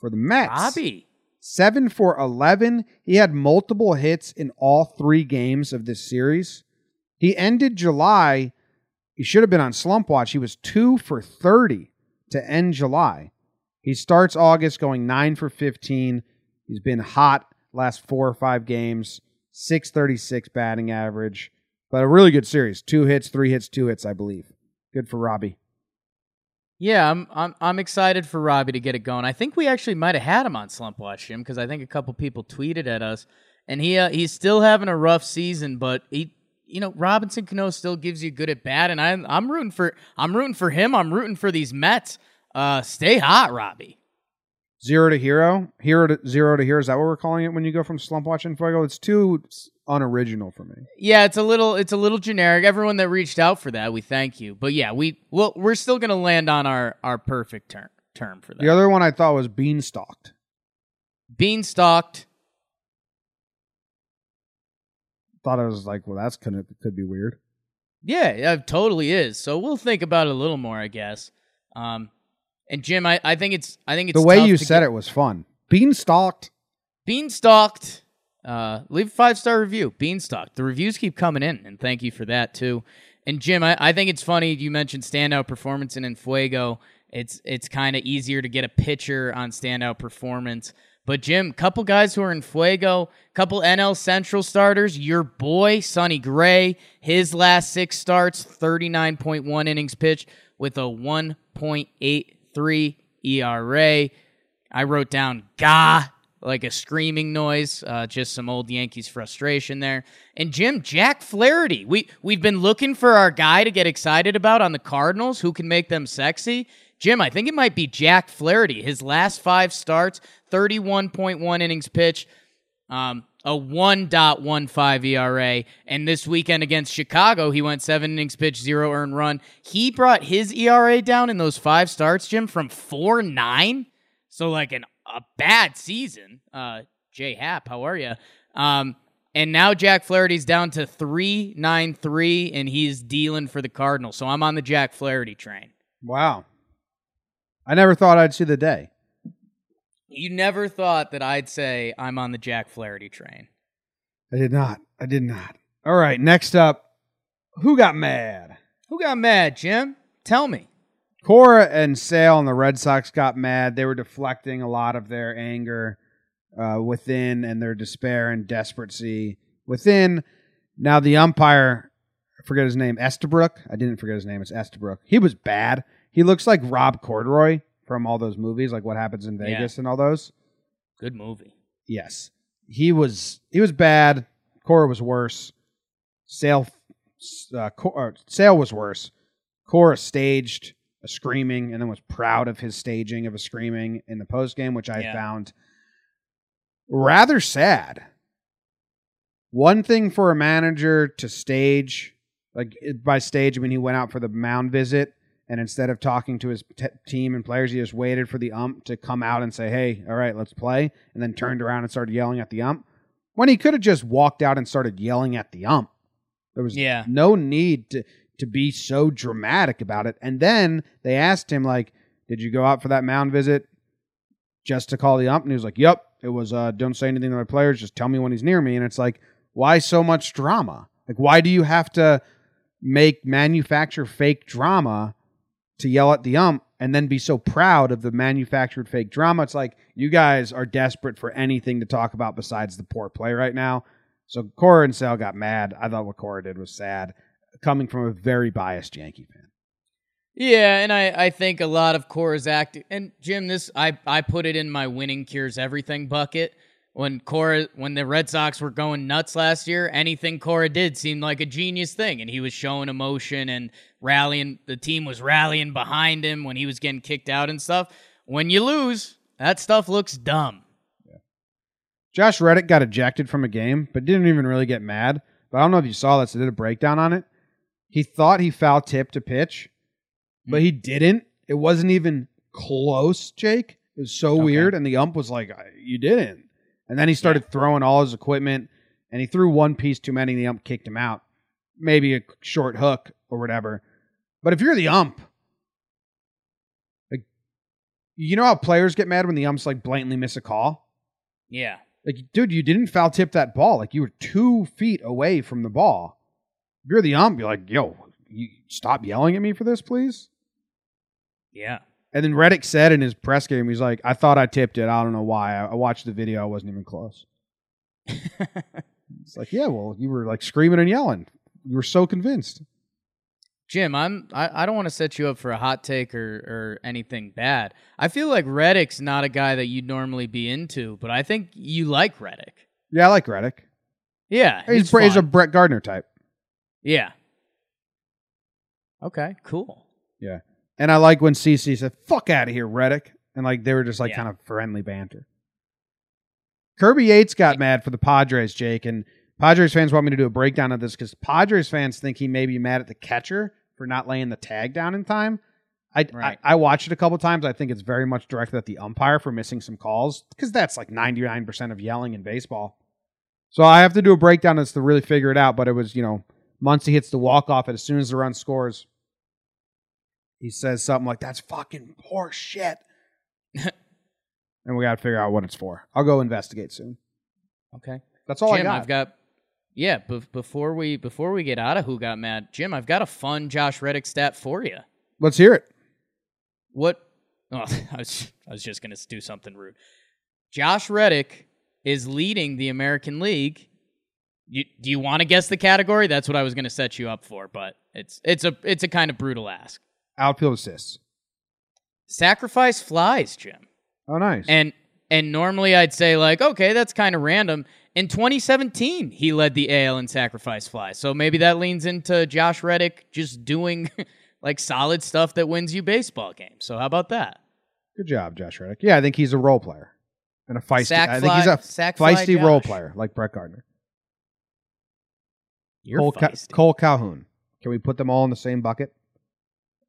Speaker 1: for the Mets.
Speaker 3: Robbie.
Speaker 1: Seven for 11. He had multiple hits in all three games of this series. He ended July. He should have been on slump watch. He was two for 30 to end July. He starts August going nine for 15. He's been hot last four or five games, 636 batting average, but a really good series. Two hits, three hits, two hits, I believe. Good for Robbie.
Speaker 3: Yeah, I'm I'm I'm excited for Robbie to get it going. I think we actually might have had him on Slump Watch Jim because I think a couple people tweeted at us, and he uh, he's still having a rough season, but he you know Robinson Cano still gives you good at bat, and I'm I'm rooting for I'm rooting for him. I'm rooting for these Mets. Uh, stay hot, Robbie.
Speaker 1: Zero to hero, hero to zero to hero. Is that what we're calling it when you go from slump watching fuego? It's too unoriginal for me.
Speaker 3: Yeah, it's a little it's a little generic. Everyone that reached out for that, we thank you. But yeah, we well we're still gonna land on our our perfect term term for that.
Speaker 1: The other one I thought was beanstalked.
Speaker 3: Beanstalked.
Speaker 1: Thought I was like, well, that's gonna could be weird.
Speaker 3: Yeah, it totally is. So we'll think about it a little more, I guess. Um, and Jim, I, I think it's I think it's
Speaker 1: the way you said
Speaker 3: get-
Speaker 1: it was fun. Beanstalked.
Speaker 3: Beanstalked. Uh, leave a five star review. Beanstalk. The reviews keep coming in, and thank you for that too. And Jim, I, I think it's funny you mentioned standout performance in Fuego. It's it's kind of easier to get a pitcher on standout performance. But Jim, couple guys who are in Fuego, couple NL Central starters. Your boy Sonny Gray, his last six starts, thirty nine point one innings pitched with a one point eight three ERA. I wrote down "ga" like a screaming noise, uh, just some old Yankees frustration there. And Jim, Jack Flaherty, we we've been looking for our guy to get excited about on the Cardinals, who can make them sexy. Jim, I think it might be Jack Flaherty. His last five starts, thirty-one point one innings pitched, um, a 1.15 ERA. And this weekend against Chicago, he went seven innings pitched, zero earned run. He brought his ERA down in those five starts, Jim, from 4 9. So, like an, a bad season. Uh, J.A. Happ, how are you? Um, and now Jack Flaherty's down to 3.93, and he's dealing for the Cardinals. So I'm on the Jack Flaherty train.
Speaker 1: Wow. I never thought I'd see the day.
Speaker 3: You never thought that I'd say I'm on the Jack Flaherty train.
Speaker 1: I did not. I did not. All right, next up, who got mad?
Speaker 3: Who got mad, Jim? Tell me.
Speaker 1: Cora and Sale and the Red Sox got mad. They were deflecting a lot of their anger uh, within and their despair and desperacy within. Now the umpire, I forget his name, Estabrook. I didn't forget his name. It's Estabrook. He was bad. He looks like Rob Corddry from all those movies, like What Happens in. Vegas and all those.
Speaker 3: Good movie.
Speaker 1: Yes, he was. He was bad. Cora was worse. Sale, uh, Cor- Sale was worse. Cora staged a screaming and then was proud of his staging of a screaming in the post game, which I
Speaker 3: Yeah.
Speaker 1: found rather sad. One thing for a manager to stage, like by stage, I mean he went out for the mound visit, and instead of talking to his t- team and players, he just waited for the ump to come out and say, "Hey, all right, let's play," and then turned around and started yelling at the ump. When he could have just walked out and started yelling at the ump. There was
Speaker 3: Yeah.
Speaker 1: no need to to be so dramatic about it. And then they asked him like, "Did you go out for that mound visit just to call the ump?" And he was like, "Yep, it was. Uh, don't say anything to my players. Just tell me when he's near me." And it's like, why so much drama? Like, why do you have to make manufacture fake drama to yell at the ump and then be so proud of the manufactured fake drama? It's like you guys are desperate for anything to talk about besides the poor play right now. So Cora and Sal got mad. I thought what Cora did was sad, coming from a very biased Yankee fan.
Speaker 3: Yeah, and I, I think a lot of Cora's acting and Jim, this I, I put it in my winning cures everything bucket. When Cora when the Red Sox were going nuts last year, anything Cora did seemed like a genius thing. And he was showing emotion and rallying the team was rallying behind him when he was getting kicked out and stuff. When you lose, that stuff looks dumb. Yeah.
Speaker 1: Josh Reddick got ejected from a game, but didn't even really get mad. But I don't know if you saw this. I did a breakdown on it. He thought he foul tipped a pitch, but he didn't. It wasn't even close, Jake. It was so
Speaker 3: Okay.
Speaker 1: weird. And the ump was like, You didn't. And then he started throwing all his equipment, and he threw one piece too many, and the ump kicked him out. Maybe a short hook or whatever. But if you're the ump, like, you know how players get mad when the umps like blatantly miss a call?
Speaker 3: Yeah.
Speaker 1: Like, dude, you didn't foul tip that ball. Like, you were two feet away from the ball. If you're the ump, you're like, yo, you stop yelling at me for this, please.
Speaker 3: Yeah.
Speaker 1: And then Reddick said in his press game, he's like, I thought I tipped it. I don't know why. I, I watched the video. I wasn't even close. It's like, yeah, well, you were like screaming and yelling. You were so convinced.
Speaker 3: Jim, I'm I, I don't want to set you up for a hot take or, or anything bad. I feel like Reddick's not a guy that you'd normally be into, but I think you like Reddick.
Speaker 1: Yeah, I like Reddick.
Speaker 3: Yeah.
Speaker 1: He's, he's, a. Brett Gardner type.
Speaker 3: Yeah. Okay, cool.
Speaker 1: And I like when CC said, fuck out of here, Reddick. And like they were just like
Speaker 3: Yeah.
Speaker 1: kind of friendly banter. Kirby Yates got mad for the Padres, Jake, and Padres fans want me to do a breakdown of this because Padres fans think he may be mad at the catcher for not laying the tag down in time. I,
Speaker 3: Right.
Speaker 1: I I watched it a couple times. I think it's very much directed at the umpire for missing some calls because that's like ninety nine percent of yelling in baseball. So I have to do a breakdown that's to really figure it out. But it was you know Muncy hits the walk off, and as soon as the run scores, he says something like "That's fucking horse shit," and we got to figure out what it's for. I'll go investigate soon.
Speaker 3: Okay.
Speaker 1: That's all
Speaker 3: Jim,
Speaker 1: I got.
Speaker 3: Jim, I've got Yeah, bef- before we before we get out of who got mad, Jim, I've got a fun Josh Reddick stat for you.
Speaker 1: Let's hear it.
Speaker 3: What? Oh, I was I was just gonna do something rude. Josh Reddick is leading the American League. You, do you want to guess the category? That's what I was gonna set you up for, but it's it's a it's a kind of brutal ask.
Speaker 1: Outfield assists.
Speaker 3: Sacrifice flies, Jim.
Speaker 1: Oh, nice.
Speaker 3: And and normally I'd say like, okay, that's kind of random. In 2017, he led the AL in sacrifice flies. So maybe that leans into Josh Reddick just doing like solid stuff that wins you baseball games. So how about that?
Speaker 1: Good job, Josh Reddick. Yeah, I think he's a role player and a feisty.
Speaker 3: Sack
Speaker 1: I think he's a
Speaker 3: sack
Speaker 1: feisty role player like Brett Gardner.
Speaker 3: You're
Speaker 1: Cole, Ca-. Cole Calhoun. Can we put them all in the same bucket?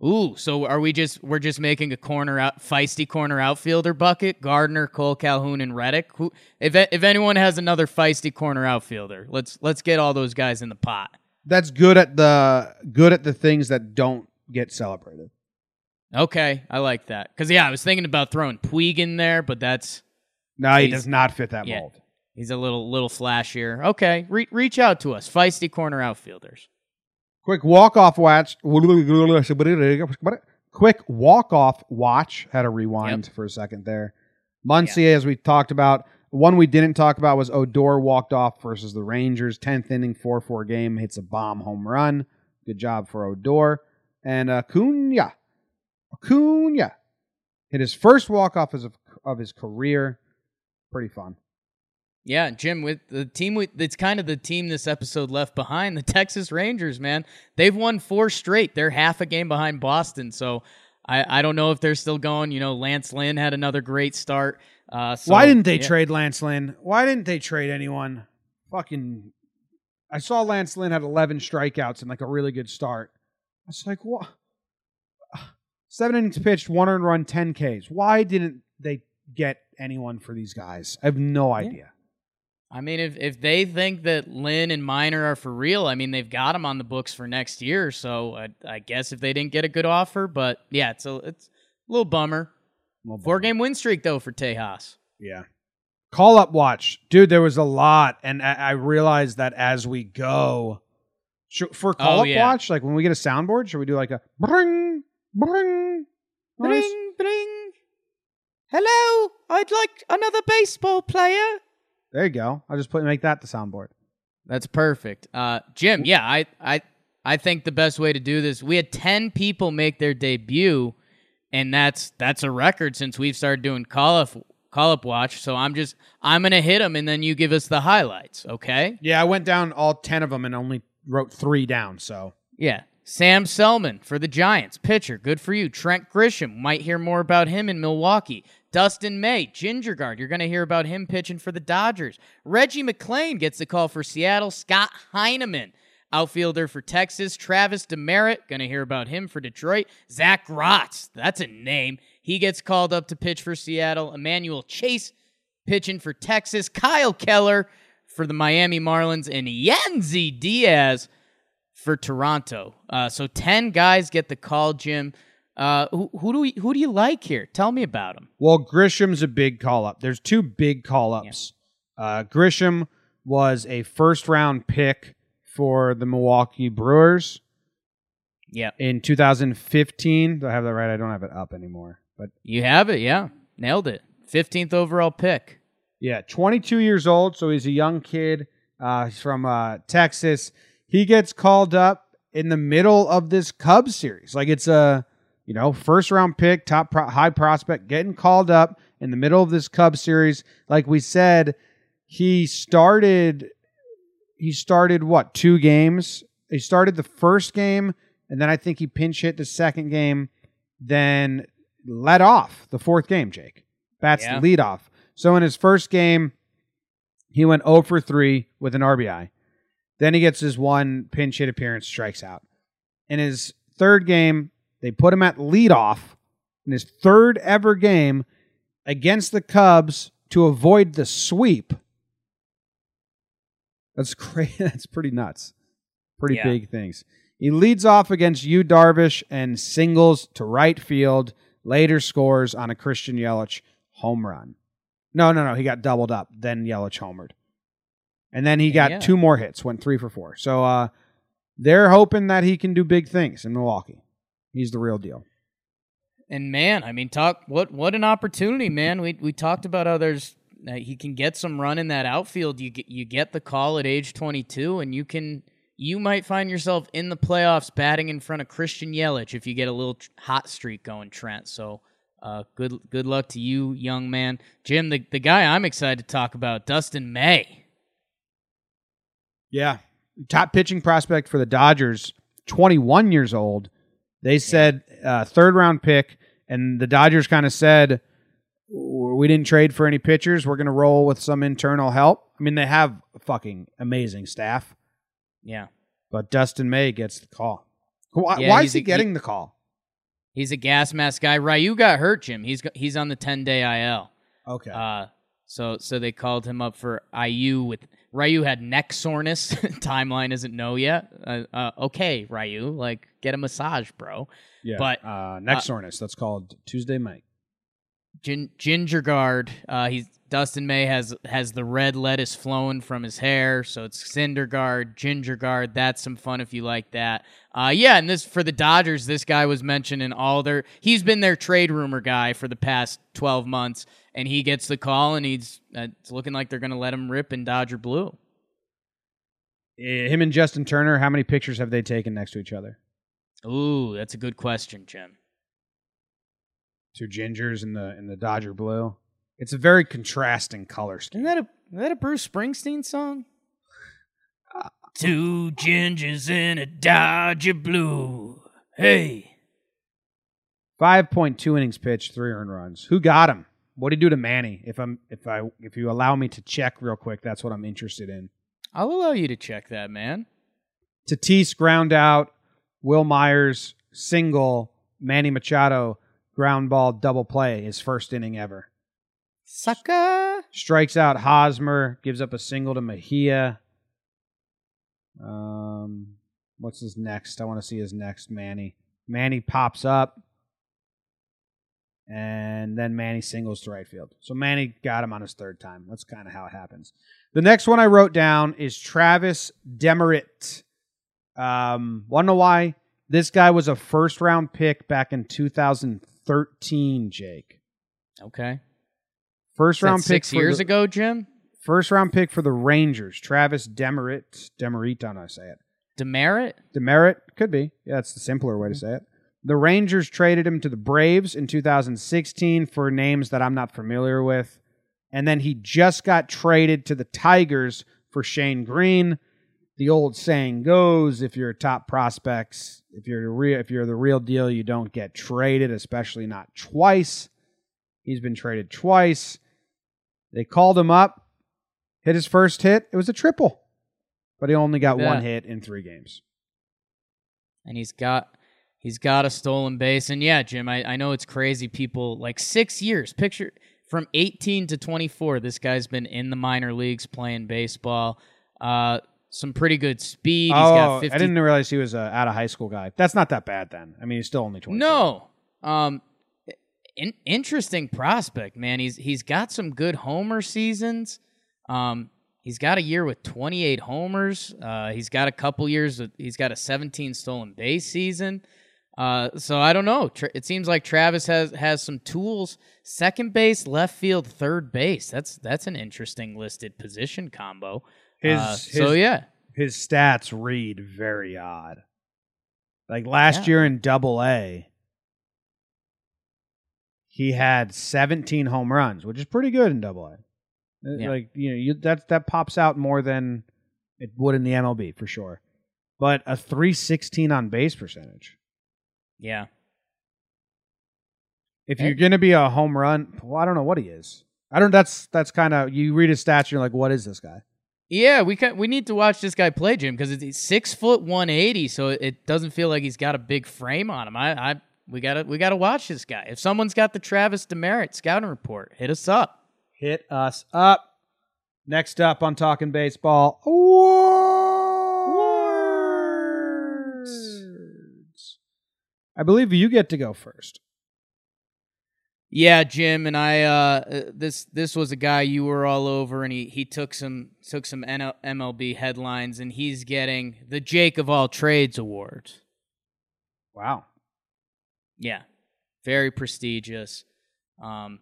Speaker 3: Ooh, so are we just we're just making a corner out feisty corner outfielder bucket? Gardner, Cole Calhoun, and Reddick. Who, if if anyone has another feisty corner outfielder, let's let's get all those guys in the pot.
Speaker 1: That's good at the good at the things that don't get celebrated.
Speaker 3: Okay, I like that. Cause yeah, I was thinking about throwing Puig in there, but that's
Speaker 1: No, he does not fit that
Speaker 3: yeah.
Speaker 1: mold.
Speaker 3: He's a little little flashier. Okay, re- reach out to us, feisty corner outfielders.
Speaker 1: Quick walk off watch. Quick walk off watch. Had a rewind for a second there. Muncy, as we talked about. One we didn't talk about was Odor walked off versus the Rangers. 10th inning, 4 4 game. Hits a bomb home run. Good job for Odor. And Acuna. Acuna hit his first walk off of, of his career. Pretty fun.
Speaker 3: Yeah, Jim, with the team, we, it's kind of the team this episode left behind. The Texas Rangers, man, they've won four straight. They're half a game behind Boston, so I, I don't know if they're still going. You know, Lance Lynn had another great start. Uh, so,
Speaker 1: Why didn't they
Speaker 3: yeah.
Speaker 1: trade Lance Lynn? Why didn't they trade anyone? Fucking. I saw Lance Lynn had 11 strikeouts and like a really good start. I was like, what? Seven innings pitched, one earned run, 10 Ks. Why didn't they get anyone for these guys? I have no idea.
Speaker 3: I mean, if if they think that Lynn and Minor are for real, I mean, they've got them on the books for next year. So I, I guess if they didn't get a good offer, but yeah, it's a it's a little bummer.
Speaker 1: Well,
Speaker 3: Four game win streak though for Tejas.
Speaker 1: Yeah. Call up watch. Dude, there was a lot. And I, I realized that as we go, Should- for oh, call
Speaker 3: Oh,
Speaker 1: up
Speaker 3: yeah.
Speaker 1: watch, like when we get a soundboard, should we do like a bring, bring, noise?
Speaker 3: Bring, bring. Hello, I'd like another baseball player.
Speaker 1: There you go. I'll just put make that the soundboard.
Speaker 3: That's perfect. Uh, Jim, yeah, I, I, I think the best way to do this. We had ten people make their debut, and that's that's a record since we've started doing call up call up watch. So I'm just I'm gonna hit them, and then you give us the highlights. Okay?
Speaker 1: Yeah, I went down all ten of them and only wrote three down. So
Speaker 3: Yeah. Sam Selman for the Giants, pitcher. Good for you. Trent Grisham. Might hear more about him in Milwaukee. Dustin May, Ginger Guard. You're going to hear about him pitching for the Dodgers. Reggie McClain gets the call for Seattle. Scott Heineman, outfielder for Texas. Travis Demeritte. Going to hear about him for Detroit. Zac Grotz. That's a name. He gets called up to pitch for Seattle. Emmanuel Chase pitching for Texas. Kyle Keller for the Miami Marlins. And Yennsy Diaz for Toronto. Uh, so ten guys get the call, Jim. Uh, who, who do we, who do you like here? Tell me about him.
Speaker 1: Well, Grisham's a big call up. There's two big call ups. Uh, Grisham was a first round pick for the Milwaukee Brewers
Speaker 3: Yeah,
Speaker 1: in 2015. Do I have that right? I don't have it up anymore. But
Speaker 3: you have it. Yeah, nailed it. Fifteenth overall pick.
Speaker 1: yeah, 22 years old. So he's a young kid. Uh, he's from uh, Texas. He gets called up in the middle of this Cubs series. Like it's a, you know, first round pick, top pro- high prospect, getting called up in the middle of this Cubs series. Like we said, he started. He started what two games? He started the first game, and then I think he pinch hit the second game. Then let off the fourth game. Jake bats
Speaker 3: Yeah.
Speaker 1: the lead off. So in his first game, he went 0 for 3 with an RBI. Then he gets his one pinch hit appearance, strikes out. In his third game, they put him at leadoff in his third ever game against the Cubs to avoid the sweep. That's crazy. That's pretty nuts. Pretty
Speaker 3: Yeah.
Speaker 1: big things. He leads off against Yu Darvish and singles to right field. Later scores on a Christian Yelich home run. No, no, no. He got doubled up. Then Yelich homered. And then he got
Speaker 3: Yeah.
Speaker 1: two more hits, went three for four. So uh, they're hoping that he can do big things in Milwaukee. He's the real deal.
Speaker 3: And man, I mean, talk what what an opportunity, man. We we talked about others. Uh, he can get some run in that outfield. You get you get the call at age 22, and you can you might find yourself in the playoffs batting in front of Christian Yelich if you get a little hot streak going, Trent. So. Uh, good good luck to you, young man. Jim, the, the guy I'm excited to talk about, Dustin May.
Speaker 1: Yeah. Top pitching prospect for the Dodgers, 21 years old. They said uh, third round pick, and the Dodgers kind of said, we didn't trade for any pitchers. We're going to roll with some internal help. I mean, they have fucking amazing staff,
Speaker 3: Yeah.
Speaker 1: but Dustin May gets the call. Why,
Speaker 3: Yeah,
Speaker 1: why is he
Speaker 3: a-
Speaker 1: getting the call?
Speaker 3: He's a gas mask guy. Ryu got hurt, Jim. He's he's on the 10 day IL.
Speaker 1: Okay.
Speaker 3: Uh, so so they called him up for Ryu with Ryu had neck soreness. Timeline isn't know yet. Uh, uh, okay, Ryu, like get a massage, bro.
Speaker 1: yeah.
Speaker 3: but,
Speaker 1: uh, neck
Speaker 3: uh,
Speaker 1: soreness. That's called Tuesday Mike.
Speaker 3: Gin- Ginger Guard. Uh, he's Dustin May has has the red lettuce flowing from his hair, so it's Cinder Guard, Ginger Guard. That's some fun if you like that. Uh, yeah, and this for the Dodgers. This guy was mentioned in all their. He's been their trade rumor guy for the past twelve months, and he gets the call, and he's uh, it's looking like they're going to let him rip in Dodger blue.
Speaker 1: Eh, Him and Justin Turner, how many pictures have they taken next to each other?
Speaker 3: Ooh, that's a good question, Jim.
Speaker 1: Two gingers in the in the Dodger blue. It's a very contrasting color scheme.
Speaker 3: Isn't that a is that a Bruce Springsteen song? Two gingers in a Dodger blue. Hey.
Speaker 1: Five point two innings pitched, three earned runs. Who got him? What did he do to Manny? If I'm if I if you allow me to check real quick, that's what I'm interested in.
Speaker 3: I'll allow you to check that, man.
Speaker 1: Tatis ground out, Wil Myers single, Manny Machado ground ball double play, his first inning ever.
Speaker 3: Sucker.
Speaker 1: Strikes out Hosmer, gives up a single to Mejia. Um, what's his next? I want to see his next. Manny. Manny pops up, and then Manny singles to right field. So Manny got him on his third time. That's kind of how it happens. The next one I wrote down is Travis Demeritte. Um, want to know why? This guy was a first round pick back in 2013. Jake,
Speaker 3: Okay.
Speaker 1: first round pick
Speaker 3: six years
Speaker 1: the-
Speaker 3: ago, Jim?
Speaker 1: First round pick for the Rangers, Travis Demeritte. Demerit, don't know how to say it.
Speaker 3: Demerit?
Speaker 1: Demerit could be. Yeah, that's the simpler way to say it. The Rangers traded him to the Braves in 2016 for names that I'm not familiar with, and then he just got traded to the Tigers for Shane Greene. The old saying goes: if you're a top prospects, if you're the real, if you're the real deal, you don't get traded, especially not twice. He's been traded twice. They called him up, hit his first hit. It was a triple, but he only got one hit in three games.
Speaker 3: and he's got he's got a stolen base. And yeah, Jim, I, I know it's crazy. People like six years. Picture from 18 to 24. This guy's been in the minor leagues playing baseball. Uh, some pretty good speed. He's
Speaker 1: oh,
Speaker 3: got 50.
Speaker 1: I didn't realize he was a out of high school guy. That's not that bad then. I mean, he's still only twenty.
Speaker 3: No. Um, in, interesting prospect, man. He's he's got some good homer seasons. Um, he's got a year with 28 homers. Uh, he's got a couple years. With, he's got a 17 stolen base season. Uh, so I don't know. It seems like Travis has has some tools. Second base, left field, third base. That's that's an interesting listed position combo.
Speaker 1: His,
Speaker 3: Uh,
Speaker 1: his
Speaker 3: so yeah,
Speaker 1: his stats read very odd. Like last
Speaker 3: Yeah.
Speaker 1: year in Double A, he had 17 home runs, which is pretty good in Double A. Uh,
Speaker 3: Yeah.
Speaker 1: Like you know, you, that that pops out more than it would in the MLB for sure. But a 316 on base percentage.
Speaker 3: Yeah.
Speaker 1: If
Speaker 3: eh
Speaker 1: you're going to be a home run, well, I don't know what he is. I don't. That's that's kind of you read his stats. You're like, what is this guy?
Speaker 3: Yeah, we can, we need to watch this guy play, Jim, because he's six foot one eighty, so it doesn't feel like he's got a big frame on him. I, I we gotta we gotta watch this guy. If someone's got the Travis Demeritte scouting report, hit us up.
Speaker 1: Hit us up. Next up on Talking Baseball, awards. I believe you get to go first.
Speaker 3: Yeah, Jim, and I uh, this this was a guy you were all over, and he he took some took some NL, MLB headlines, and he's getting the Jake of all trades award.
Speaker 1: Wow.
Speaker 3: Yeah, very prestigious. Um,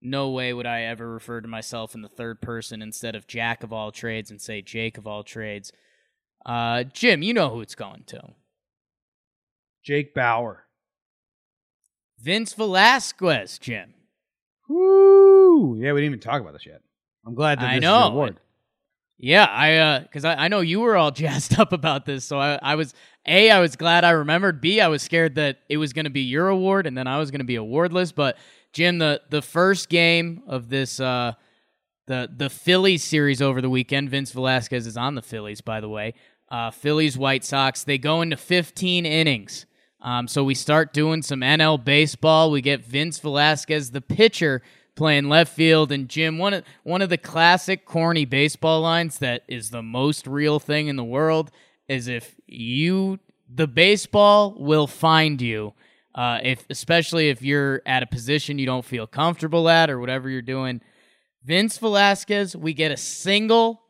Speaker 3: no way would I ever refer to myself in the third person instead of Jack of all trades and say Jake of all trades. Uh, Jim, you know who it's going to.
Speaker 1: Jake Bauer.
Speaker 3: Vince Velasquez, Jim.
Speaker 1: Woo! Yeah, we didn't even talk about this yet. I'm glad that
Speaker 3: I
Speaker 1: this
Speaker 3: know.
Speaker 1: is your award.
Speaker 3: Yeah, I uh, because I, I know you were all jazzed up about this, so I, I was a I was glad I remembered. B I was scared that it was going to be your award, and then I was going to be awardless. But Jim, the the first game of this uh the the Phillies series over the weekend, Vince Velasquez is on the Phillies, by the way. Uh, Phillies White Sox they go into 15 innings. Um, so we start doing some NL baseball. We get Vince Velasquez, the pitcher, playing left field, and Jim one of one of the classic corny baseball lines that is the most real thing in the world is if you the baseball will find you. Uh, if especially if you're at a position you don't feel comfortable at or whatever you're doing. Vince Velasquez, we get a single.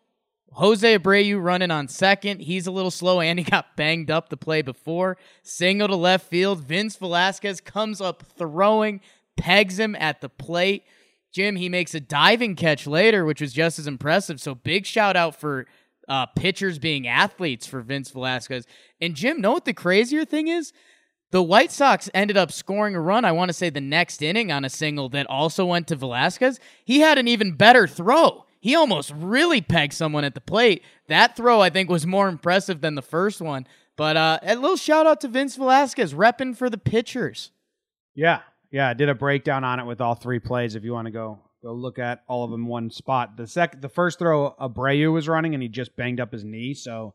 Speaker 3: Jose Abreu running on second. He's a little slow and he got banged up the play before. Single to left field. Vince Velasquez comes up throwing, pegs him at the plate. Jim, he makes a diving catch later, which was just as impressive. So big shout out for uh, pitchers being athletes for Vince Velasquez. And Jim, know what the crazier thing is? The White Sox ended up scoring a run, I want to say the next inning on a single that also went to Velasquez. He had an even better throw. He almost really pegged someone at the plate. That throw, I think, was more impressive than the first one. But uh, a little shout out to Vince Velasquez, repping for the pitchers.
Speaker 1: Yeah, yeah. I did a breakdown on it with all three plays. If you want to go go look at all of them one spot. The second, the first throw, Abreu was running and he just banged up his knee, so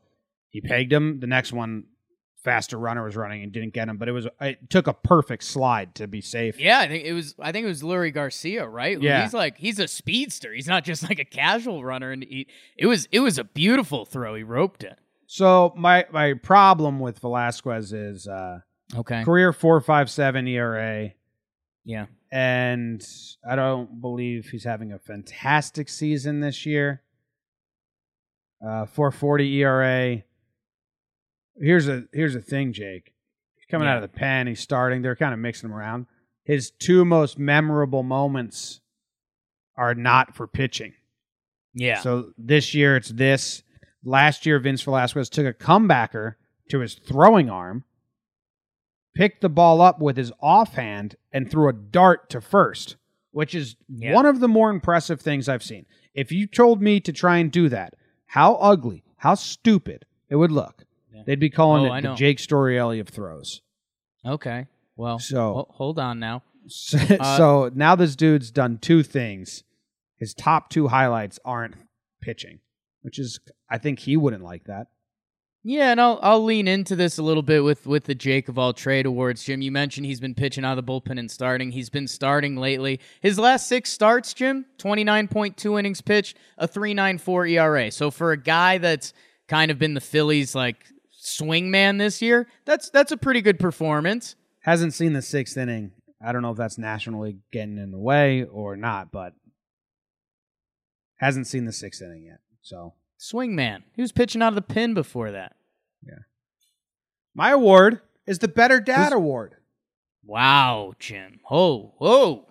Speaker 1: he pegged him. The next one, faster runner was running and didn't get him, but it was it took a perfect slide to be safe.
Speaker 3: Yeah, I think it was. I think it was Leury Garcia, right?
Speaker 1: Yeah.
Speaker 3: he's like he's a speedster. He's not just like a casual runner. And he, it was it was a beautiful throw. He roped it.
Speaker 1: So my my problem with Velasquez is uh,
Speaker 3: Okay.
Speaker 1: career four five seven ERA.
Speaker 3: Yeah.
Speaker 1: and I don't believe he's having a fantastic season this year. Uh, 440 ERA. Here's a here's a thing, Jake. He's coming
Speaker 3: Yeah.
Speaker 1: out of the pen. He's starting. They're kind of mixing him around. His two most memorable moments are not for pitching.
Speaker 3: Yeah.
Speaker 1: So this year it's this. Last year Vince Velasquez took a comebacker to his throwing arm, picked the ball up with his offhand, and threw a dart to first, which is
Speaker 3: Yeah.
Speaker 1: one of the more impressive things I've seen. If you told me to try and do that, how ugly, how stupid it would look.
Speaker 3: Yeah.
Speaker 1: They'd be calling
Speaker 3: Oh, I
Speaker 1: it the
Speaker 3: know.
Speaker 1: Jake Storielli of throws.
Speaker 3: okay. Well.
Speaker 1: So-
Speaker 3: ho- hold on now.
Speaker 1: So, uh, so now this dude's done two things. His top two highlights aren't pitching, which is I think he wouldn't like that.
Speaker 3: Yeah, and I'll I'll lean into this a little bit with with the Jake of all trade awards. Jim, you mentioned he's been pitching out of the bullpen and starting. He's been starting lately. His last six starts, Jim, twenty nine point two innings pitched, a three nine four ERA. So for a guy that's kind of been the Phillies like swing man this year, that's that's a pretty good performance.
Speaker 1: Hasn't seen the sixth inning. I don't know if that's National League getting in the way or not, but hasn't seen the sixth inning yet. So
Speaker 3: Swing man. He was pitching out of the pin before that. Yeah.
Speaker 1: My award is the Better Dad
Speaker 3: Who's-
Speaker 1: Award.
Speaker 3: Wow, Jim. Oh, whoa.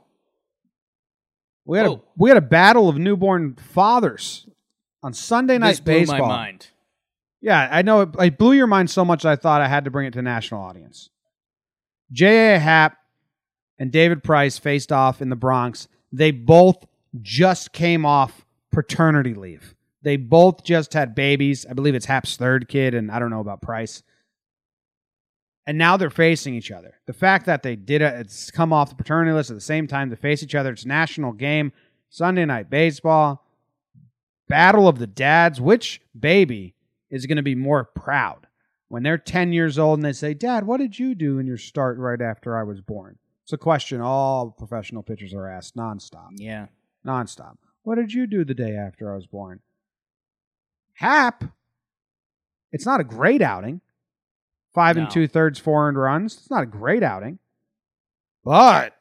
Speaker 1: We had a we had a battle of newborn fathers on Sunday night
Speaker 3: This blew
Speaker 1: baseball.
Speaker 3: my mind.
Speaker 1: Yeah, I know it, it blew your mind so much I thought I had to bring it to national audience. J.A. Happ and David Price faced off in the Bronx. They both just came off paternity leave. They both just had babies. I believe it's Happ's third kid, and I don't know about Price. And now they're facing each other. The fact that they did it, it's come off the paternity list at the same time to face each other. It's national game, Sunday night baseball, battle of the dads. Which baby is going to be more proud when they're 10 years old and they say, Dad, what did you do in your start right after I was born? It's a question all professional pitchers are asked nonstop.
Speaker 3: Yeah.
Speaker 1: Nonstop. What did you do the day after I was born? Happ, it's not a great outing. Five and two thirds, four earned runs. It's not a great outing. But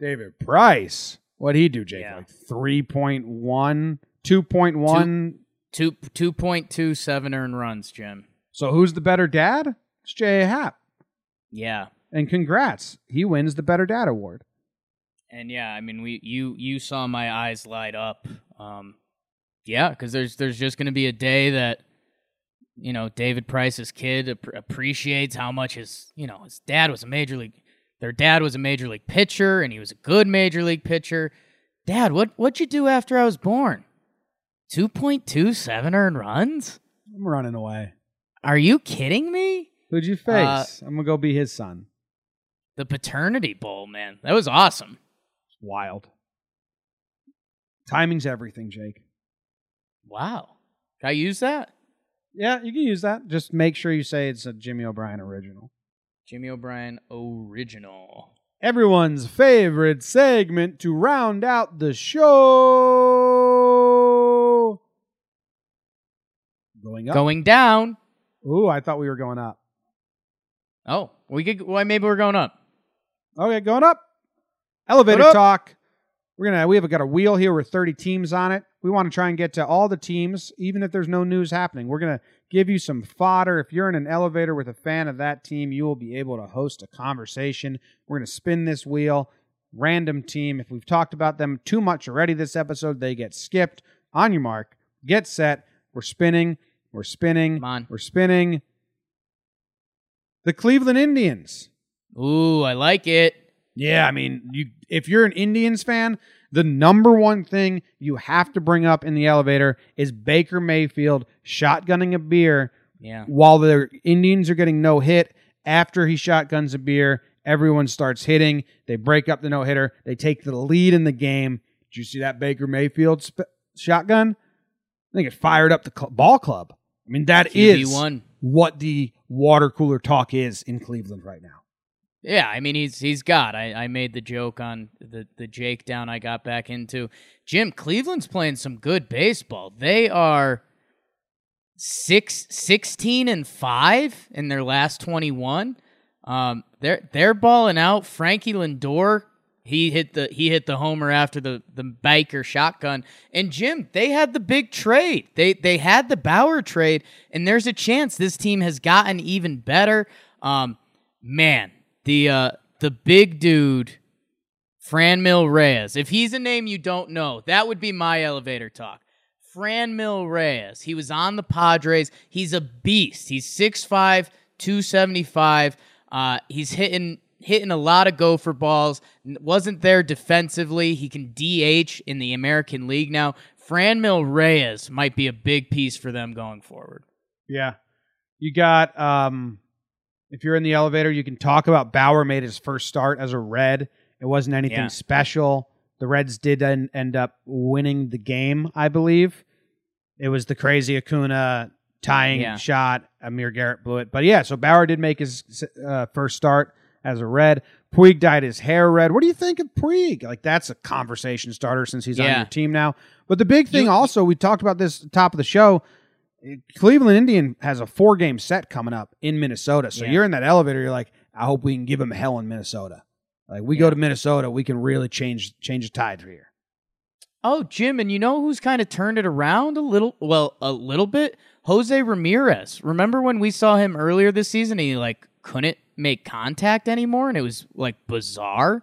Speaker 1: David Price, what'd he do, Jake?
Speaker 3: Yeah.
Speaker 1: Like 3.1, 2.1.
Speaker 3: Two two point two seven earned runs, Jim.
Speaker 1: So who's the better dad? It's J.A. Happ.
Speaker 3: Yeah.
Speaker 1: And congrats. He wins the Better Dad Award.
Speaker 3: And yeah, I mean, we you you saw my eyes light up. Um, yeah, because there's there's just going to be a day that you know David Price's kid ap- appreciates how much his you know his dad was a major league. Their dad was a major league pitcher, and he was a good major league pitcher. Dad, what what'd you do after I was born? Two point two seven earned runs?
Speaker 1: I'm running away.
Speaker 3: Are you kidding me?
Speaker 1: Who'd you uh, face? I'm going to go be his son.
Speaker 3: The paternity bowl, man, that was awesome.
Speaker 1: Wild. Timing's everything, Jake.
Speaker 3: Wow, can I use that?
Speaker 1: Yeah, you can use that. Just make sure you say it's a Jimmy O'Brien original.
Speaker 3: Jimmy O'Brien original.
Speaker 1: Everyone's favorite segment to round out the show. Going up.
Speaker 3: Going down.
Speaker 1: Ooh, I thought we were going up.
Speaker 3: Oh, we could. Why? maybe we're going up.
Speaker 1: Okay, going up. Elevator
Speaker 3: up.
Speaker 1: talk. We're gonna we have got a wheel here with 30 teams on it. We want to try and get to all the teams, even if there's no news happening. We're gonna give you some fodder. If you're in an elevator with a fan of that team, you will be able to host a conversation. We're gonna spin this wheel, random team. If we've talked about them too much already this episode, they get skipped. On your mark, get set. We're spinning. We're spinning.
Speaker 3: Come on.
Speaker 1: We're spinning. The Cleveland Indians.
Speaker 3: Ooh, I like it.
Speaker 1: Yeah, I mean, you if you're an Indians fan, the number one thing you have to bring up in the elevator is Baker Mayfield shotgunning a beer
Speaker 3: Yeah.
Speaker 1: while the Indians are getting no hit. After he shotguns a beer, everyone starts hitting. They break up the no hitter. They take the lead in the game. Did you see that Baker Mayfield sp- shotgun? I think it fired up the cl- ball club. I mean, that is
Speaker 3: QB1.
Speaker 1: what the water cooler talk is in Cleveland right now.
Speaker 3: Yeah, I mean he's he's got. I, I made the joke on the the Jake down I got back into. Jim, Cleveland's playing some good baseball. They are six, 16 and 5 in their last 21. Um they're they're balling out. Frankie Lindor, he hit the he hit the homer after the the Baker shotgun. And Jim, they had the big trade. They they had the Bauer trade and there's a chance this team has gotten even better. Um man, the uh the big dude Franmil Reyes. If he's a name you don't know, that would be my elevator talk. Franmil Reyes. He was on the Padres. He's a beast. He's 6'5, 275. Uh, he's hitting hitting a lot of gopher balls. Wasn't there defensively. He can DH in the American League now. Franmil Reyes might be a big piece for them going forward.
Speaker 1: Yeah. You got um if you're in the elevator, you can talk about Bauer made his first start as a red. It wasn't anything
Speaker 3: Yeah.
Speaker 1: special. The Reds did en- end up winning the game, I believe. It was the crazy Acuna tying
Speaker 3: Yeah.
Speaker 1: shot. Amir Garrett blew it. But yeah, so Bauer did make his uh, first start as a red. Puig dyed his hair red. What do you think of Puig? Like that's a conversation starter since he's on your team now. But the big thing
Speaker 3: You-
Speaker 1: also, we talked about this at the top of the show. Cleveland Indian has a four game set coming up in Minnesota. So
Speaker 3: Yeah.
Speaker 1: you're in that elevator, you're like, I hope we can give him hell in Minnesota. Like we go to Minnesota, we can really change change the tide here.
Speaker 3: Oh, Jim, and you know who's kind of turned it around a little? Well, a little bit. Jose Ramirez. Remember when we saw him earlier this season? He like couldn't make contact anymore, and it was like bizarre.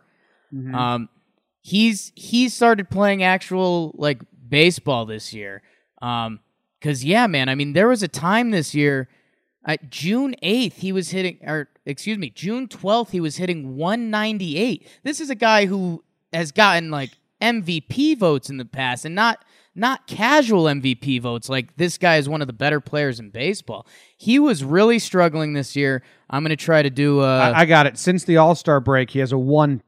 Speaker 3: Um, he's he started playing actual like baseball this year. Um, cause yeah, man. I mean, there was a time this year. At June 8th, he was hitting, or excuse me, June 12th, he was hitting 198. This is a guy who has gotten like MVP votes in the past and not not casual MVP votes. Like this guy is one of the better players in baseball. He was really struggling this year. I'm going to try to do uh
Speaker 1: I, I got it. Since the All Star break, he has a one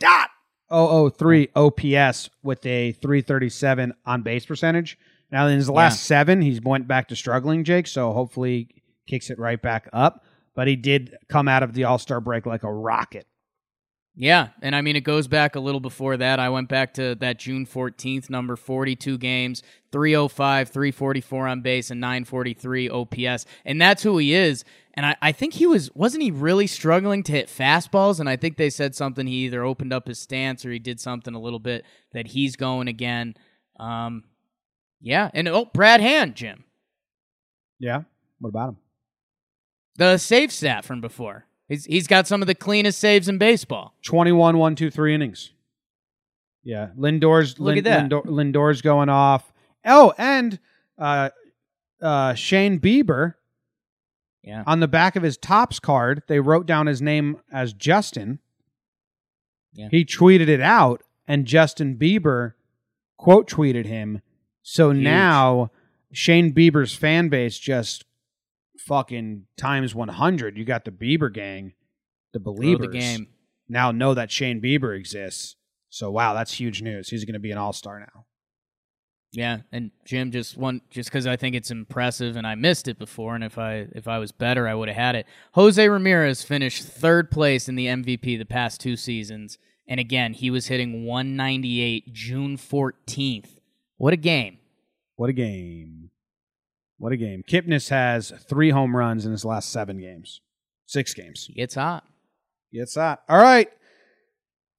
Speaker 1: dot oh oh three OPS with a three thirty seven on base percentage. Now in his last seven, he's went back to struggling, Jake. So hopefully kicks it right back up. But he did come out of the All Star break like a rocket.
Speaker 3: Yeah, and I mean it goes back a little before that. I went back to that June 14th number, 42 games, 305, 344 on base, and 943 OPS. And that's who he is. And I, I think he was wasn't he really struggling to hit fastballs? And I think they said something he either opened up his stance or he did something a little bit that he's going again. Um yeah, and oh Brad Hand, Jim.
Speaker 1: Yeah. What about him?
Speaker 3: The safe stat from before. He's he's got some of the cleanest saves in baseball.
Speaker 1: 21, 1, 2, 3 innings. Yeah. Lindor's,
Speaker 3: Look
Speaker 1: Lin-
Speaker 3: at that.
Speaker 1: Lindor, Lindor's going off. Oh, and uh, uh, Shane Bieber
Speaker 3: Yeah.
Speaker 1: on the back of his Topps card, they wrote down his name as Justin.
Speaker 3: Yeah.
Speaker 1: He tweeted it out, and Justin Bieber quote tweeted him. So
Speaker 3: Huge.
Speaker 1: now Shane Bieber's fan base just fucking times 100. You got the Bieber gang, the Beliebers
Speaker 3: the game.
Speaker 1: now know that Shane Bieber exists. So wow, that's huge news. He's going to be an all-star now.
Speaker 3: Yeah, and Jim just one just because I think it's impressive, and I missed it before, and if I if I was better, I would have had it. Jose Ramirez finished third place in the MVP the past two seasons, and again he was hitting 198 June 14th. What a game!
Speaker 1: What a game. What a game. Kipnis has 3 home runs in his last 7 games. 6 games.
Speaker 3: It's hot.
Speaker 1: Gets hot. All right.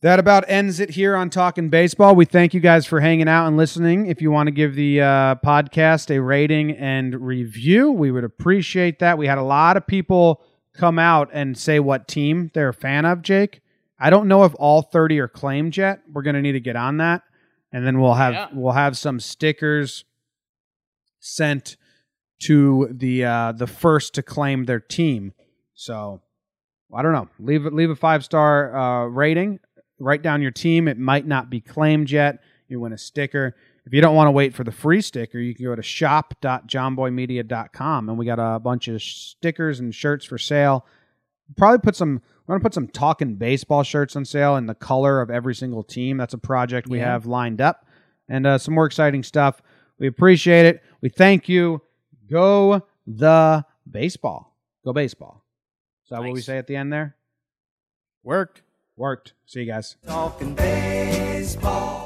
Speaker 1: That about ends it here on Talking Baseball. We thank you guys for hanging out and listening. If you want to give the uh, podcast a rating and review, we would appreciate that. We had a lot of people come out and say what team they're a fan of, Jake. I don't know if all 30 are claimed yet. We're going to need to get on that. And then we'll have
Speaker 3: Yeah.
Speaker 1: we'll have some stickers sent to the uh, the first to claim their team. So I don't know. Leave it leave a five star uh, rating. Write down your team. It might not be claimed yet. You win a sticker. If you don't want to wait for the free sticker, you can go to shop.jomboymedia.com and we got a bunch of stickers and shirts for sale. Probably put some we're gonna put some talking baseball shirts on sale in the color of every single team. That's a project we
Speaker 3: Yeah.
Speaker 1: have lined up. And uh, some more exciting stuff. We appreciate it. We thank you. Go the baseball. Go baseball. Is that what we say at the end there?
Speaker 3: Worked.
Speaker 1: Worked. See you guys.
Speaker 2: Talking baseball.